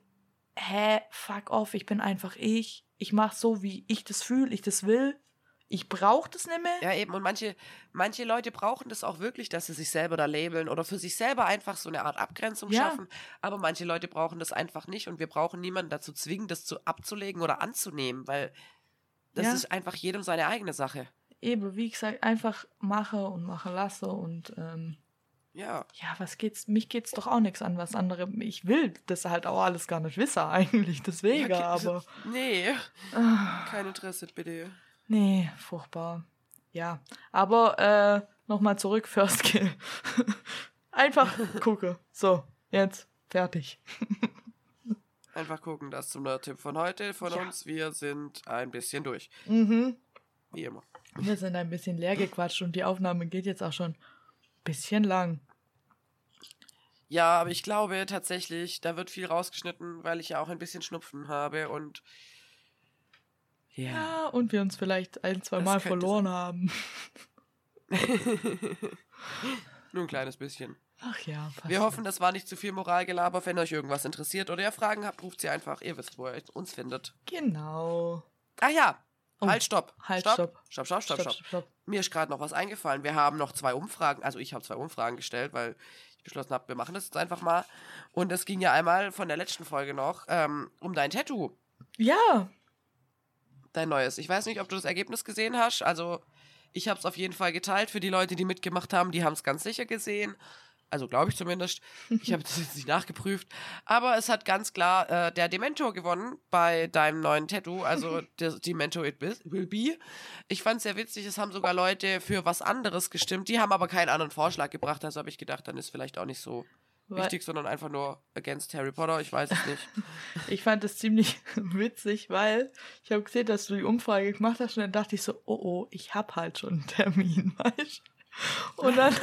hä, fuck off, ich bin einfach ich. Ich mach so, wie ich das fühle, ich das will. Ich brauche das nicht mehr. Ja, eben. Und manche, manche Leute brauchen das auch wirklich, dass sie sich selber da labeln oder für sich selber einfach so eine Art Abgrenzung ja. schaffen. Aber manche Leute brauchen das einfach nicht und wir brauchen niemanden dazu zwingen, das zu abzulegen oder anzunehmen, weil das ja. ist einfach jedem seine eigene Sache eben, wie gesagt, einfach mache und mache lasse und ähm, ja. Ja, was geht's, mich geht's doch auch nichts an, was andere. Ich will das halt auch alles gar nicht wissen, eigentlich, deswegen, ja, aber. Nee. Ah, Kein Interesse, bitte. Nee, furchtbar. Ja. Aber äh, nochmal zurück, First Kill. Einfach gucke. So, jetzt fertig. Einfach gucken, das zum Tipp von heute von ja. uns. Wir sind ein bisschen durch. Mhm. Wie immer. Wir sind ein bisschen leer gequatscht und die Aufnahme geht jetzt auch schon ein bisschen lang. Ja, aber ich glaube tatsächlich, da wird viel rausgeschnitten, weil ich ja auch ein bisschen Schnupfen habe und. Ja, ja und wir uns vielleicht ein, zwei Mal verloren sein. haben. Nur ein kleines bisschen. Ach ja. Wir hoffen, das war nicht zu viel Moralgelaber. Wenn euch irgendwas interessiert oder ihr Fragen habt, ruft sie einfach. Ihr wisst, wo ihr uns findet. Genau. Ach ja, Oh, halt, stopp. Halt, stopp. Stopp, stopp, stopp, stopp. stopp, stopp. Mir ist gerade noch was eingefallen. Wir haben noch zwei Umfragen, also ich habe zwei Umfragen gestellt, weil ich beschlossen habe, wir machen das jetzt einfach mal. Und es ging ja einmal von der letzten Folge noch ähm, um dein Tattoo. Ja. Dein neues. Ich weiß nicht, ob du das Ergebnis gesehen hast. Also, ich habe es auf jeden Fall geteilt. Für die Leute, die mitgemacht haben, die haben es ganz sicher gesehen. Also glaube ich zumindest. Ich habe das jetzt nicht nachgeprüft. Aber es hat ganz klar äh, der Dementor gewonnen bei deinem neuen Tattoo. Also der Dementor It Will Be. Ich fand es sehr witzig. Es haben sogar Leute für was anderes gestimmt. Die haben aber keinen anderen Vorschlag gebracht. Also habe ich gedacht, dann ist vielleicht auch nicht so weil wichtig, sondern einfach nur against Harry Potter. Ich weiß es nicht. ich fand es ziemlich witzig, weil ich habe gesehen, dass du die Umfrage gemacht hast und dann dachte ich so, oh oh, ich habe halt schon einen Termin, weißt Und dann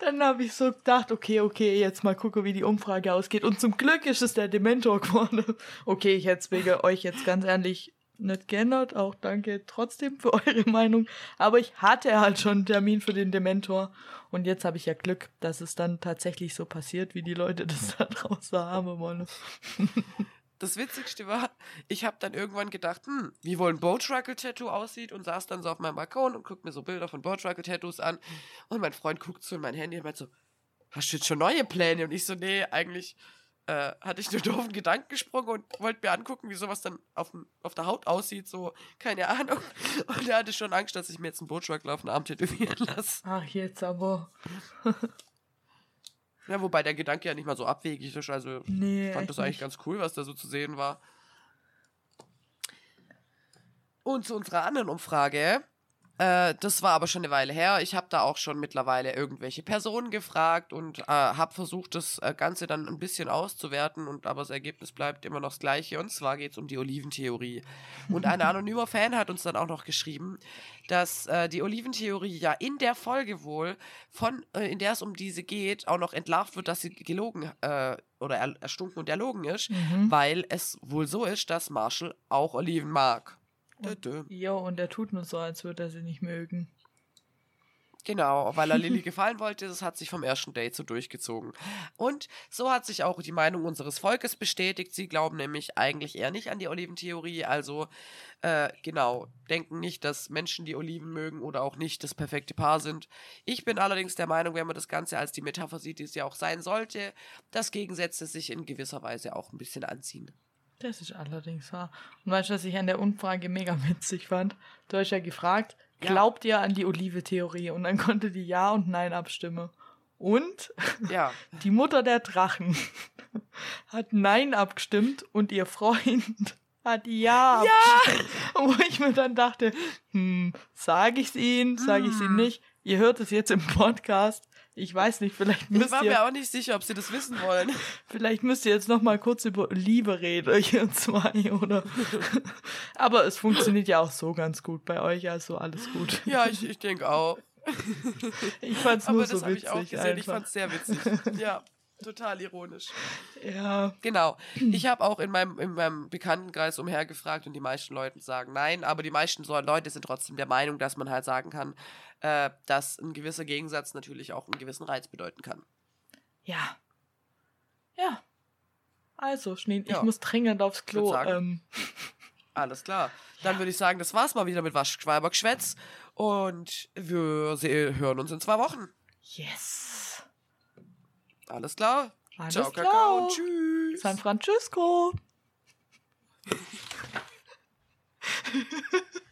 Dann habe ich so gedacht, okay, okay, jetzt mal gucken, wie die Umfrage ausgeht. Und zum Glück ist es der Dementor geworden. Okay, ich hätte es wegen euch jetzt ganz ehrlich nicht geändert. Auch danke trotzdem für eure Meinung. Aber ich hatte halt schon einen Termin für den Dementor. Und jetzt habe ich ja Glück, dass es dann tatsächlich so passiert, wie die Leute das da draußen haben wollen. Das Witzigste war, ich habe dann irgendwann gedacht, hm, wie wohl ein Boatruckle-Tattoo aussieht und saß dann so auf meinem Balkon und guckt mir so Bilder von Boatruckle-Tattoos an. Und mein Freund guckt so in mein Handy und meint so, hast du jetzt schon neue Pläne? Und ich so, nee, eigentlich äh, hatte ich nur doofen Gedanken gesprungen und wollte mir angucken, wie sowas dann auf, auf der Haut aussieht, so, keine Ahnung. Und er hatte schon Angst, dass ich mir jetzt einen Blutschwagler auf den Arm tätowieren lasse. Ach, jetzt aber. ja, wobei der Gedanke ja nicht mal so abwegig ist, also Nee, ich fand das eigentlich nicht. ganz cool, was da so zu sehen war. Und zu unserer anderen Umfrage. Äh, das war aber schon eine Weile her. Ich habe da auch schon mittlerweile irgendwelche Personen gefragt und äh, habe versucht, das äh, Ganze dann ein bisschen auszuwerten. Und aber das Ergebnis bleibt immer noch das gleiche. Und zwar geht es um die Oliventheorie. Und ein anonymer Fan hat uns dann auch noch geschrieben, dass äh, die Oliventheorie ja in der Folge wohl, von, äh, in der es um diese geht, auch noch entlarvt wird, dass sie gelogen äh, oder er, erstunken und erlogen ist, Mhm. weil es wohl so ist, dass Marshall auch Oliven mag. Dö. Jo, und er tut nur so, als würde er sie nicht mögen. Genau, weil er Lilly gefallen wollte, das hat sich vom ersten Date so durchgezogen. Und so hat sich auch die Meinung unseres Volkes bestätigt. Sie glauben nämlich eigentlich eher nicht an die Oliventheorie, also äh, genau, denken nicht, dass Menschen, die Oliven mögen oder auch nicht, das perfekte Paar sind. Ich bin allerdings der Meinung, wenn man das Ganze als die Metapher sieht, die es ja auch sein sollte, dass Gegensätze sich in gewisser Weise auch ein bisschen anziehen. Das ist allerdings wahr. Und weißt du, was ich an der Umfrage mega witzig fand? Du hast ja gefragt, Ja. glaubt ihr an die Olive-Theorie? Und dann konnte die Ja und Nein abstimmen. Und Ja, die Mutter der Drachen hat Nein abgestimmt und ihr Freund hat Ja. abgestimmt. Wo ich mir dann dachte, hm, sage ich es ihnen, sage ich es ihnen nicht? Ihr hört es jetzt im Podcast. Ich weiß nicht, vielleicht ich müsst war ihr, mir auch nicht sicher, ob sie das wissen wollen. vielleicht müsst ihr jetzt noch mal kurz über Liebe reden, ihr zwei, oder? Aber es funktioniert ja auch so ganz gut bei euch, also alles gut. Ja, ich, ich denke auch. Ich fand's Aber nur das so habe witzig ich auch gesehen. Ich einfach. fand es sehr witzig. Ja, total ironisch. Ja, Genau. Ich habe auch in meinem, in meinem Bekanntenkreis umhergefragt und die meisten Leute sagen nein, aber die meisten Leute sind trotzdem der Meinung, dass man halt sagen kann, äh, dass ein gewisser Gegensatz natürlich auch einen gewissen Reiz bedeuten kann. ja. Ja. Also, Schneen, ich Ja. muss dringend aufs Ich Klo. sagen- Ähm, Alles klar. Dann würde ich sagen, das war's mal wieder mit Waschschweiber Geschwätz und wir hören uns in zwei Wochen. yes. Alles klar. Alles Ciao, klar. Kakao tschüss. San Francisco.